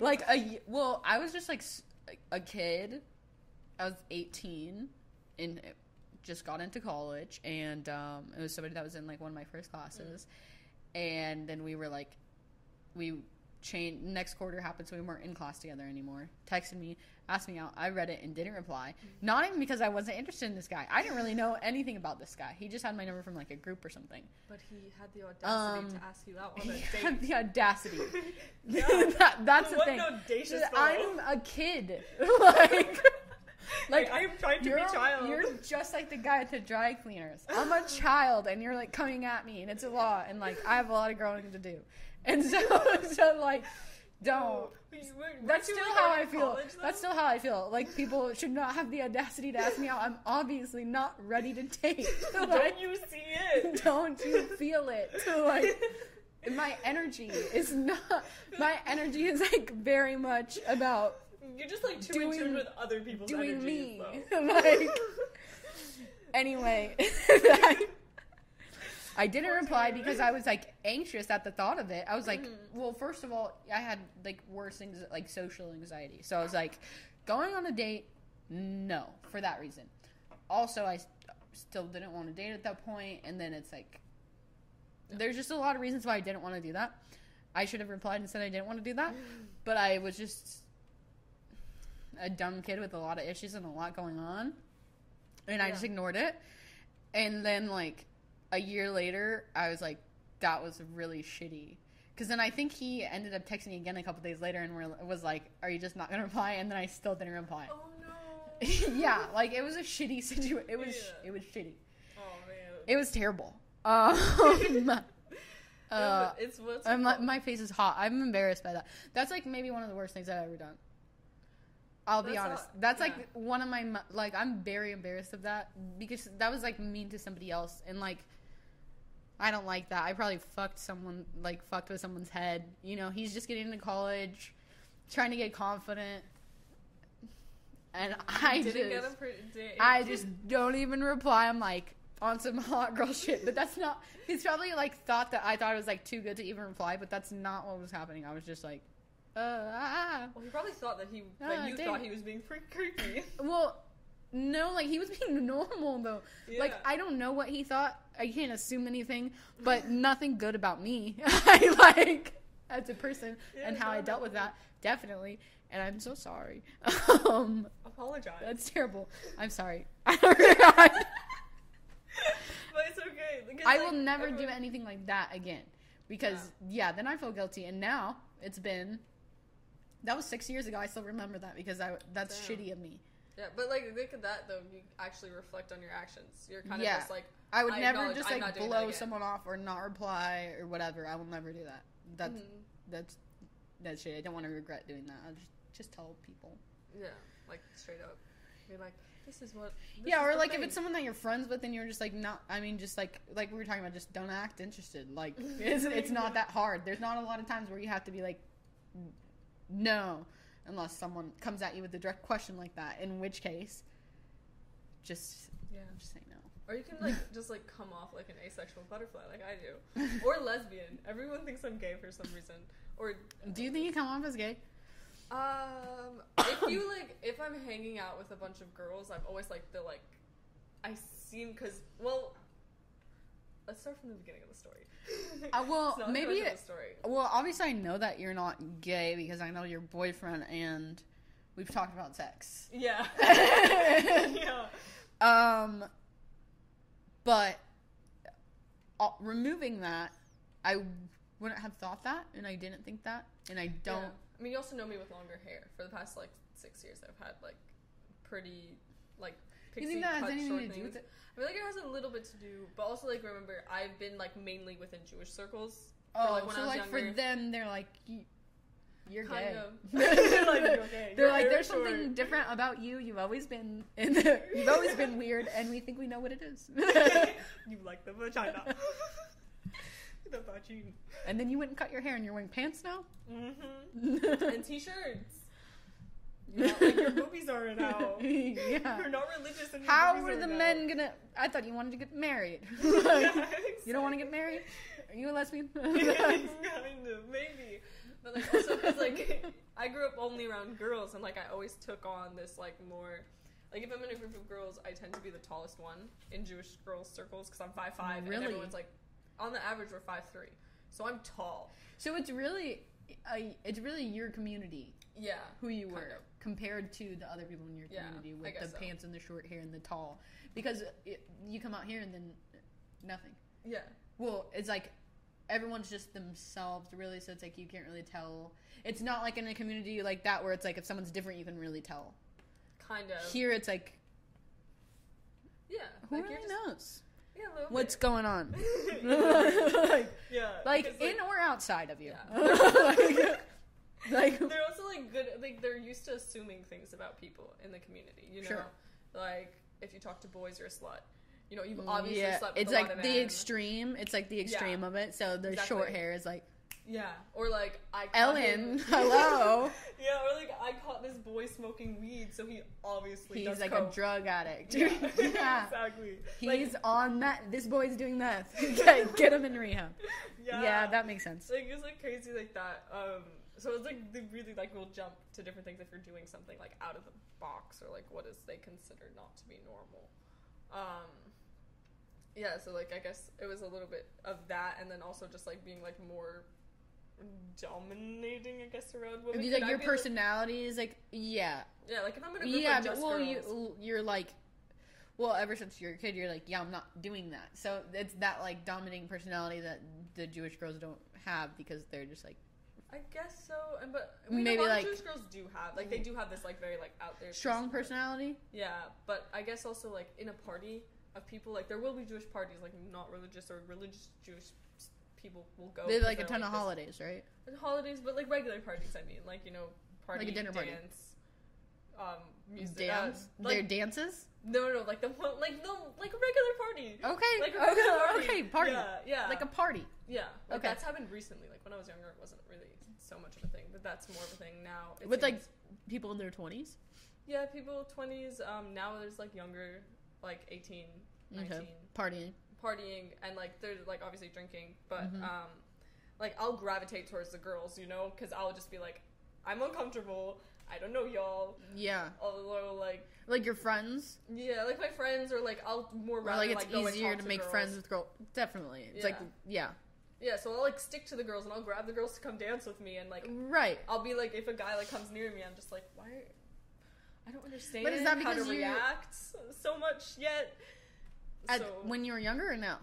like a well, I was just like a kid. I was 18 and just got into college and um, it was somebody that was in like one of my first classes. And then we were like we changed next quarter happened so we weren't in class together anymore. Texted me, asked me out. I read it and didn't reply. Not even because I wasn't interested in this guy. I didn't really know anything about this guy. He just had my number from like a group or something. But he had the audacity Um, to ask you out on a He date. had the audacity. That, that's the What thing. audacious I'm a kid. like, Like, I'm trying to be child. You're just like the guy at the dry cleaners. I'm a child, and you're like coming at me, and it's a lot, and like I have a lot of growing to do, and so so like don't. Oh, Wait, wait, weren't That's still how I feel. That's still how I feel. Like people should not have the audacity to ask me out. I'm obviously not ready to date. Like, Don't you see it? don't you feel it? Like my energy is not. My energy is like very much about You're just like too in Doing- tune with other people's doing energies, me. like anyway, I, didn't reply because I was like anxious at the thought of it. I was like, Mhm. well, first of all, I had like worse things like social anxiety, so I was like, going on a date, no, for that reason. Also, I st- still didn't want to date at that point, and then it's like. there's just a lot of reasons why I didn't want to do that. I should have replied and said I didn't want to do that, but I was just a dumb kid with a lot of issues and a lot going on, and I just ignored it. And then like a year later, I was like, that was really shitty. Because then I think he ended up texting me again a couple days later and were, was like, "Are you just not gonna reply?" And then I still didn't reply. Oh no. yeah, like it was a shitty situation. It was Yeah. it was shitty. Oh man. It was terrible. Um, uh, it's what's I'm, my, my face is hot. I'm embarrassed by that. That's like maybe one of the worst things I've ever done. I'll be honest. not- That's yeah. like one of my like I'm very embarrassed of that because that was like mean to somebody else and like I don't like that. I probably fucked someone like fucked with someone's head. You know, he's just getting into college, trying to get confident, and I didn't just get him for. I just don't even reply. I'm like on some hot girl shit, but that's not. He's probably like thought that I thought it was like too good to even reply, but that's not what was happening. I was just like, uh, ah. Well, he probably thought that he Ah, that you damn. thought he was being pretty creepy. well, no, like he was being normal though. Like I don't know what he thought. I can't assume anything, but nothing good about me. I like as a person Yeah, and how I dealt with that, definitely. And I'm so sorry. um, Apologize. that's terrible. I'm sorry. I but it's okay. because, I like, will never do anything like that again because yeah. then I feel guilty and now it's been that was 6 years ago I still remember that because I that's Damn. shitty of me. Yeah, but like look at that though. You actually reflect on your actions. You're kind of Yeah. just like I would I never just I'm like that blow someone off or not reply or whatever. I will never do that. That's mhm. that's that's shit. I don't want to regret doing that. I'll just just tell people. yeah, like straight up. You're like, this is what. this yeah, is or like if it's someone that you're friends with and you're just like not I mean just like like we were talking about just don't act interested. Like it's it's not that hard. There's not a lot of times where you have to be like no unless someone comes at you with a direct question like that, in which case just yeah. just say no. Or you can like just like come off like an asexual butterfly, like I do, or lesbian. Everyone thinks I'm gay for some reason. Or Do you think you come off as gay? um, if you like, if I'm hanging out with a bunch of girls, I'm always like the like, I seem because well. Let's start from the beginning of the story. Uh, well, maybe it- story. Well, obviously, I know that you're not gay because I know your boyfriend and we've talked about sex. Yeah. yeah. Um, but uh, removing that, I wouldn't have thought that, and I didn't think that, and I don't. Yeah. I mean, you also know me with longer hair. For the past like six years, I've had like pretty like. You Pixie think that has anything to do things. with it? I feel like it has a little bit to do, but also like remember, I've been like mainly within Jewish circles. Oh, like, when I so was like for them, they're like, "You- you're Kind gay. of. They're like, "You're gay. They're like, there's short." something different about you. You've always been in the, you've always been weird, and we think we know what it is. you like the vagina. the vagina. and then you went and cut your hair, and you're wearing pants now. Mm-hmm. And t-shirts. You know, like your boobies are now. yeah. You're not religious and How were are the men gonna? I thought you wanted to get married. Yeah, You don't want to get married? Are you a lesbian? kind of, maybe. But like also because like I grew up only around girls and like I always took on this like more like if I'm in a group of girls I tend to be the tallest one in Jewish girls circles because I'm five five Really? and everyone's like on the average we're five three so I'm tall. so it's really, uh, it's really your community Yeah. who you were of. compared to the other people in your community I with the so. pants and the short hair and the tall. Because it, you come out here and then nothing. Yeah. Well, it's like everyone's just themselves, really. So it's like you can't really tell. It's not like in a community like that where it's like if someone's different, you can really tell. Kind of. Here, it's like yeah. who like really just, knows Yeah. What's bit. going on? yeah. like, Yeah. like in or outside of you. Yeah. like, like they're also like good like they're used to assuming things about people in the community you know Sure. like if you talk to boys you're a slut you know you've obviously yeah, slept it's like the men. extreme. It's like the extreme of it. So the Exactly. short hair is like yeah or like i caught Ellen. Hello, yeah or like i caught this boy smoking weed so he obviously he's like coke. a drug addict. yeah, Yeah. exactly He's like, on that. This boy's doing get, get him in rehab. yeah, Yeah. that makes sense. like it's like crazy like that um so it's like they really like will jump to different things if you're doing something like out of the box or like what is they consider not to be normal um yeah, so like I guess it was a little bit of that, and then also just like being like more dominating, I guess, around women. Like your be, like- personality is like yeah, yeah, like if I'm gonna, yeah, but well, girls, you you're like, well, ever since you're a kid, you're like, yeah, I'm not doing that. So it's that like dominating personality that the Jewish girls don't have because they're just like I guess so, and but I mean, Maybe, like- Jewish girls do have like they do have this like very like out there strong personality. Yeah, but I guess also like in a party of people, like there will be Jewish parties, like not religious or religious Jewish people will go. They have like a ton of this- holidays, right? holidays, but like regular parties. I mean, like you know, party Like a dinner party. dance, um, music, Dance. Uh, Their dances. no, no, no, like the like the like a regular party. Okay. Like a okay. party. Okay. Party. Yeah, yeah. Like a party. yeah. Like Okay. That's happened recently. Like when I was younger, it wasn't really so much of a thing, but that's more of a thing now. It With, like. People in their twenties. yeah, people twenties. Um, now there's like younger, like 18, 19. Okay. Partying. partying and like they're like obviously drinking but Mhm. um like i'll gravitate towards the girls you know because i'll just be like i'm uncomfortable i don't know y'all Yeah. although like Like your friends. yeah like my friends or like i'll more Or rather like it's like, go and easier talk to make girls. friends with girls. Definitely. It's like yeah. Yeah so i'll like stick to the girls and i'll grab the girls to come dance with me and like Right. i'll be like if a guy like comes near me i'm just like why i don't understand But is that how because to you- react so much yet At, so when you were younger or now?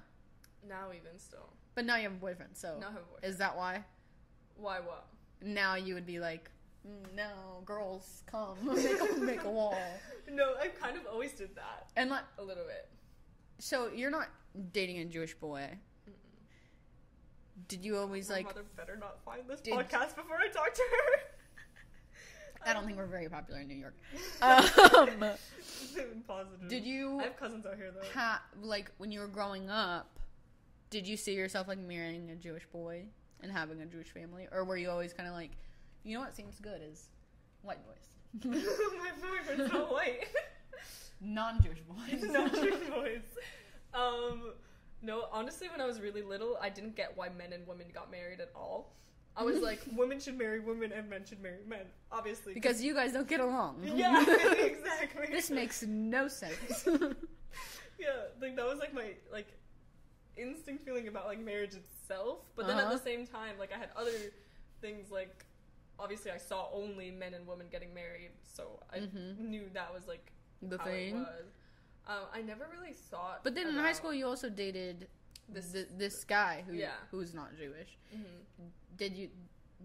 now even still But now you have a boyfriend, so now I have a boyfriend. is that why? why what Now you would be like, "Mm, no, girls, come make a, make a wall. no i kind of always did that And like, a little bit so you're not dating a Jewish boy. Did you always My like? mother better not find this Did- podcast before I talk to her. I don't think we're very popular in New York. Um, Positive. did you I have cousins out here though. ha- like when you were growing up? Did you see yourself like marrying a Jewish boy and having a Jewish family, or were you always kind of like, you know what seems good is white boys, My boyfriend's not white. non-Jewish boys, Non-Jewish boys. Um, no, honestly, when I was really little, I didn't get why men and women got married at all. I was like, women should marry women and men should marry men. Obviously, because you guys don't get along. yeah, exactly. this makes no sense. yeah, like that was like my like instinct feeling about like marriage itself. But then at Uh-huh. the same time, like I had other things like obviously I saw only men and women getting married, so I Mhm. knew that was like the thing. Um, I never really thought. But then in high school, you also dated This- this this guy who Yeah. who's not Jewish. Mhm. Did you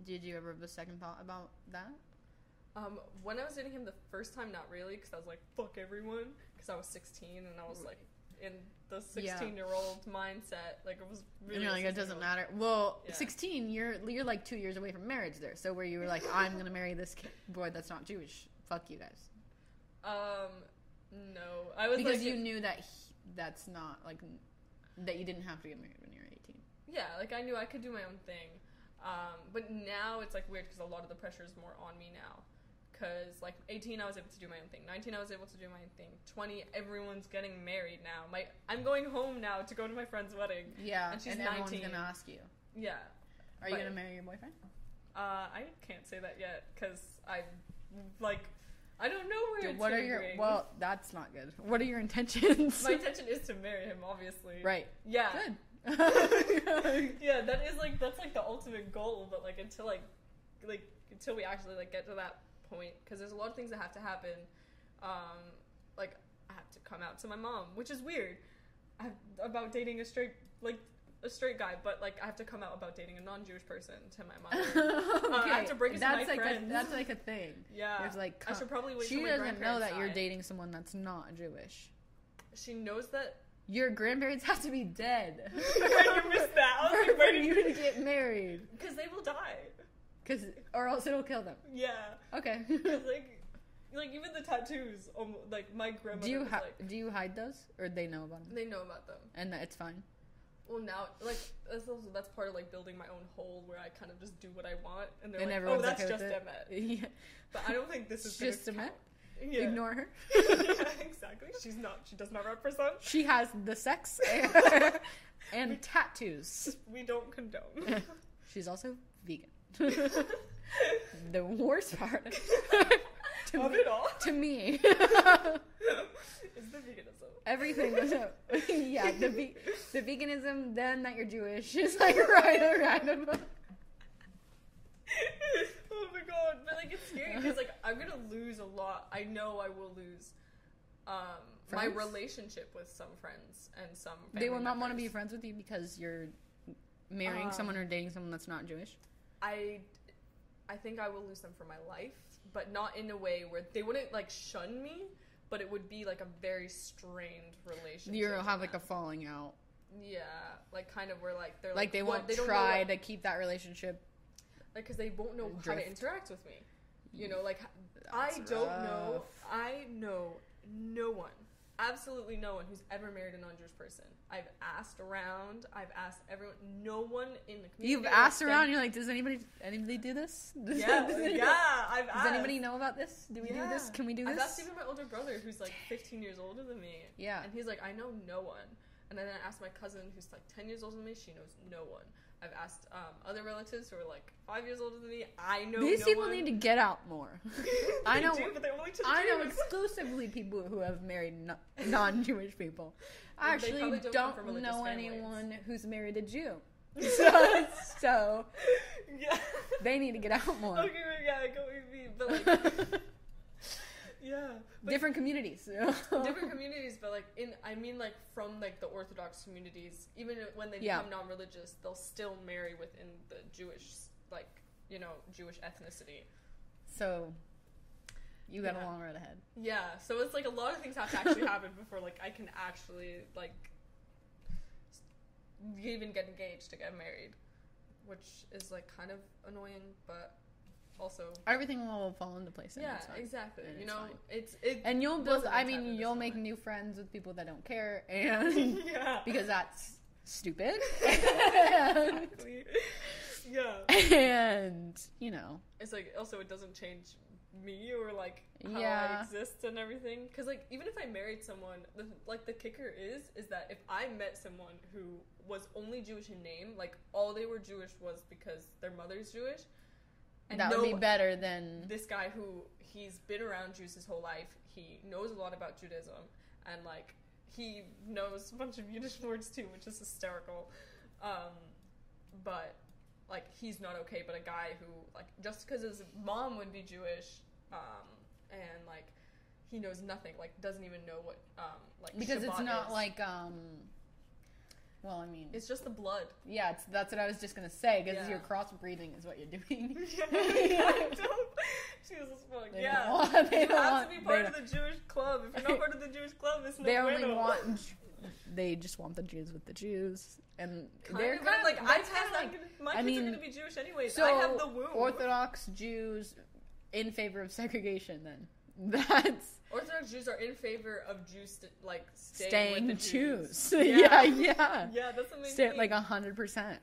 did you ever have a second thought about that? Um, when I was dating him the first time, not really, because I was like, fuck everyone, because I was 16 and I was like in the 16 year old mindset. Like, it was really. you're like, it doesn't matter. Well, Yeah. 16, you're you're like two years away from marriage there. So where you were like, I'm gonna marry this kid, boy that's not Jewish. Fuck you guys. Um, no. I was Because like, you knew that he, that's not like that you didn't have to get married when you were 18. Yeah, like I knew I could do my own thing. Um, but now it's like weird because a lot of the pressure is more on me now. Cause like 18, I was able to do my own thing. 19, I was able to do my own thing. 20, everyone's getting married now. My I'm going home now to go to my friend's wedding. Yeah, And she's everyone's 19. gonna ask you, Yeah, are you gonna marry your boyfriend? uh, I can't say that yet because I like I don't know where Dude, what are your bring. well? That's not good. What are your intentions? my intention is to marry him, obviously. right. Yeah. Good. yeah, that is like that's like the ultimate goal, but like until like like until we actually like get to that point, because there's a lot of things that have to happen. Um, like I have to come out to my mom, which is weird. I about dating a straight like a straight guy, but like I have to come out about dating a non-Jewish person to my mother. okay. Uh, I have to bring it to that's my like friends. A, that's like a thing. yeah, There's like I should probably wait. she doesn't know that you're dating someone that's not Jewish. She knows that. Your grandparents have to be dead you missed that. I was for, like, for you to get married, because they will die. cause or else it'll kill them. Yeah. Okay. like, like even the tattoos. Like my grandmother do you was like, do you hide those, or they know about them, they know about them. and that it's fine? Well, now like that's also that's part of like building my own hole where I kind of just do what I want, and they're And like, oh, that's okay just with it. Emmet. Yeah. But I don't think this is just Emmet? count. Yeah. Ignore her. yeah, exactly. She's not. She does not represent. She has the sex and tattoos. We don't condone. She's also vegan. the worst part to of me, it all to me. is The veganism. Everything was yeah. The ve- the veganism, then that you're Jewish is like right around. oh my god, but like it's scary because like I'm gonna lose a lot. I know I will lose um my relationship with some friends and some. They will not want to be friends with you because you're marrying Um, someone or dating someone that's not Jewish. I, I think I will lose them for my life, but not in a way where they wouldn't like shun me, but it would be like a very strained relationship. You'll have like a falling out. yeah, like kind of where like they're Like they what- won't they don't try what- to keep that relationship. like because they won't know how to interact with me. You know, like I don't know. I know no one, absolutely no one who's ever married a non-Jewish person. I've asked around. I've asked everyone. No one in the community. You've asked around. You're like, does anybody anybody do this? Does, Yeah, does anybody, yeah. I've Does asked. anybody know about this? Do we do this? Can we do I've this? asked even my older brother, who's like 15 years older than me. Yeah. And he's like, I know no one. And then I asked my cousin, who's like 10 years older than me. She knows no one. I've asked um, other relatives who are like five years older than me. I know These no people one. need to get out more. I know. do, but they're only to the I know exclusively people who have married non-Jewish people. I actually don't don't, know families. anyone who's married a Jew. So, so yeah. they need to get out more. Okay, yeah, go you mean, but like, yeah, Different communities. different communities, but like in, I mean, like from like the Orthodox communities, even when they Yeah. become non-religious, they'll still marry within the Jewish, like you know, Jewish ethnicity. So you got a long road ahead. Yeah, so it's like a lot of things have to actually happen before like I can actually like even get engaged to get married, which is like kind of annoying, but also Everything will fall into place. yeah, exactly. And You know, fine. it's it And you'll build. I meant to happen mean, you'll way. make new friends with people that don't care, and yeah, because that's stupid. exactly. yeah, and you know, it's like also it doesn't change me or like how Yeah. I exist and everything. Because like even if I married someone, the, like the kicker is is that if I met someone who was only Jewish in name, like all they were Jewish was because their mother's Jewish, and that no, would be better than this guy who he's been around Jews his whole life. He knows a lot about Judaism and like he knows a bunch of Yiddish words too, which is hysterical. Um, but like he's not okay. But a guy who like just because his mom would be Jewish, um, and like he knows nothing, like doesn't even know what um like because it's not is. like um. Well, I mean, it's just the blood. yeah, it's, that's what I was just gonna say because Yeah. you're crossbreeding is what you're doing. Jesus fuck. They yeah. want- they you have want- to be part of the Jewish club. If you're not part of the Jewish club, it's no they only bueno. want. They just want the Jews with the Jews, and Kind they're kind of like I that's guess kinda I'm like gonna, my I kids mean, are gonna be Jewish anyways. so I have the womb. Orthodox Jews in favor of segregation. Then that's Orthodox Jews are in favor of Jews st- like staying, staying with the Jews. Jews. yeah, yeah. yeah, that's amazing. Stay, like a hundred percent.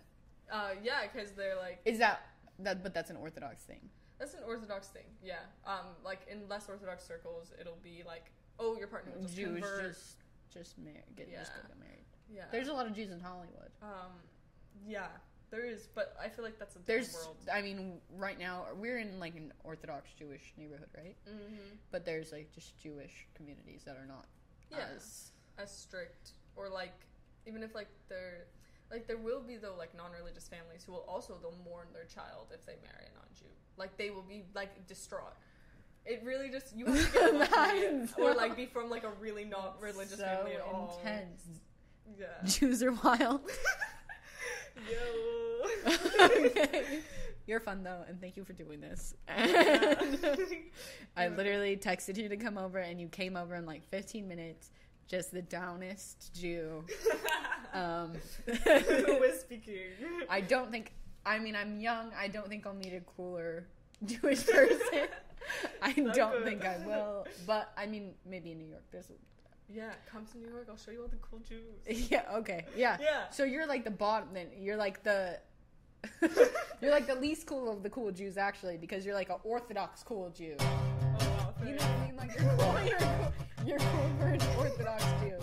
uh, yeah, because they're like Is that that? But that's an Orthodox thing. that's an Orthodox thing. Yeah, um, like in less Orthodox circles, it'll be like, oh, your partner just Jews convert. just just mar- get just Yeah. go get married. yeah, There's a lot of Jews in Hollywood. um, yeah, there is, but I feel like that's a different There's, world. I mean, right now we're in like an Orthodox Jewish neighborhood, right? Mm-hmm. But there's like just Jewish communities that are not Yeah. as as strict or like even if like they're like there will be though like non-religious families who will also they'll mourn their child if they marry a non-jew like they will be like distraught it really just you have to get lucky or like be from like a really not religious so family at all intense. yeah Jews are wild. yo okay. You're fun though, and thank you for doing this. I literally texted you to come over, and you came over in like 15 minutes. Just the downest Jew. Um, We're speaking I don't think. I mean, I'm young. I don't think I'll meet a cooler Jewish person. I don't think I will. But I mean, maybe in New York. There's. Yeah, come to New York. I'll show you all the cool Jews. yeah. Okay. Yeah. Yeah. So you're like the bottom. Then you're like the. you're like the least cool of the cool Jews, actually, because you're like an Orthodox cool Jew. Oh, wow, you know what I mean? Like you're cool. You're cool, you're cool for an Orthodox Jew.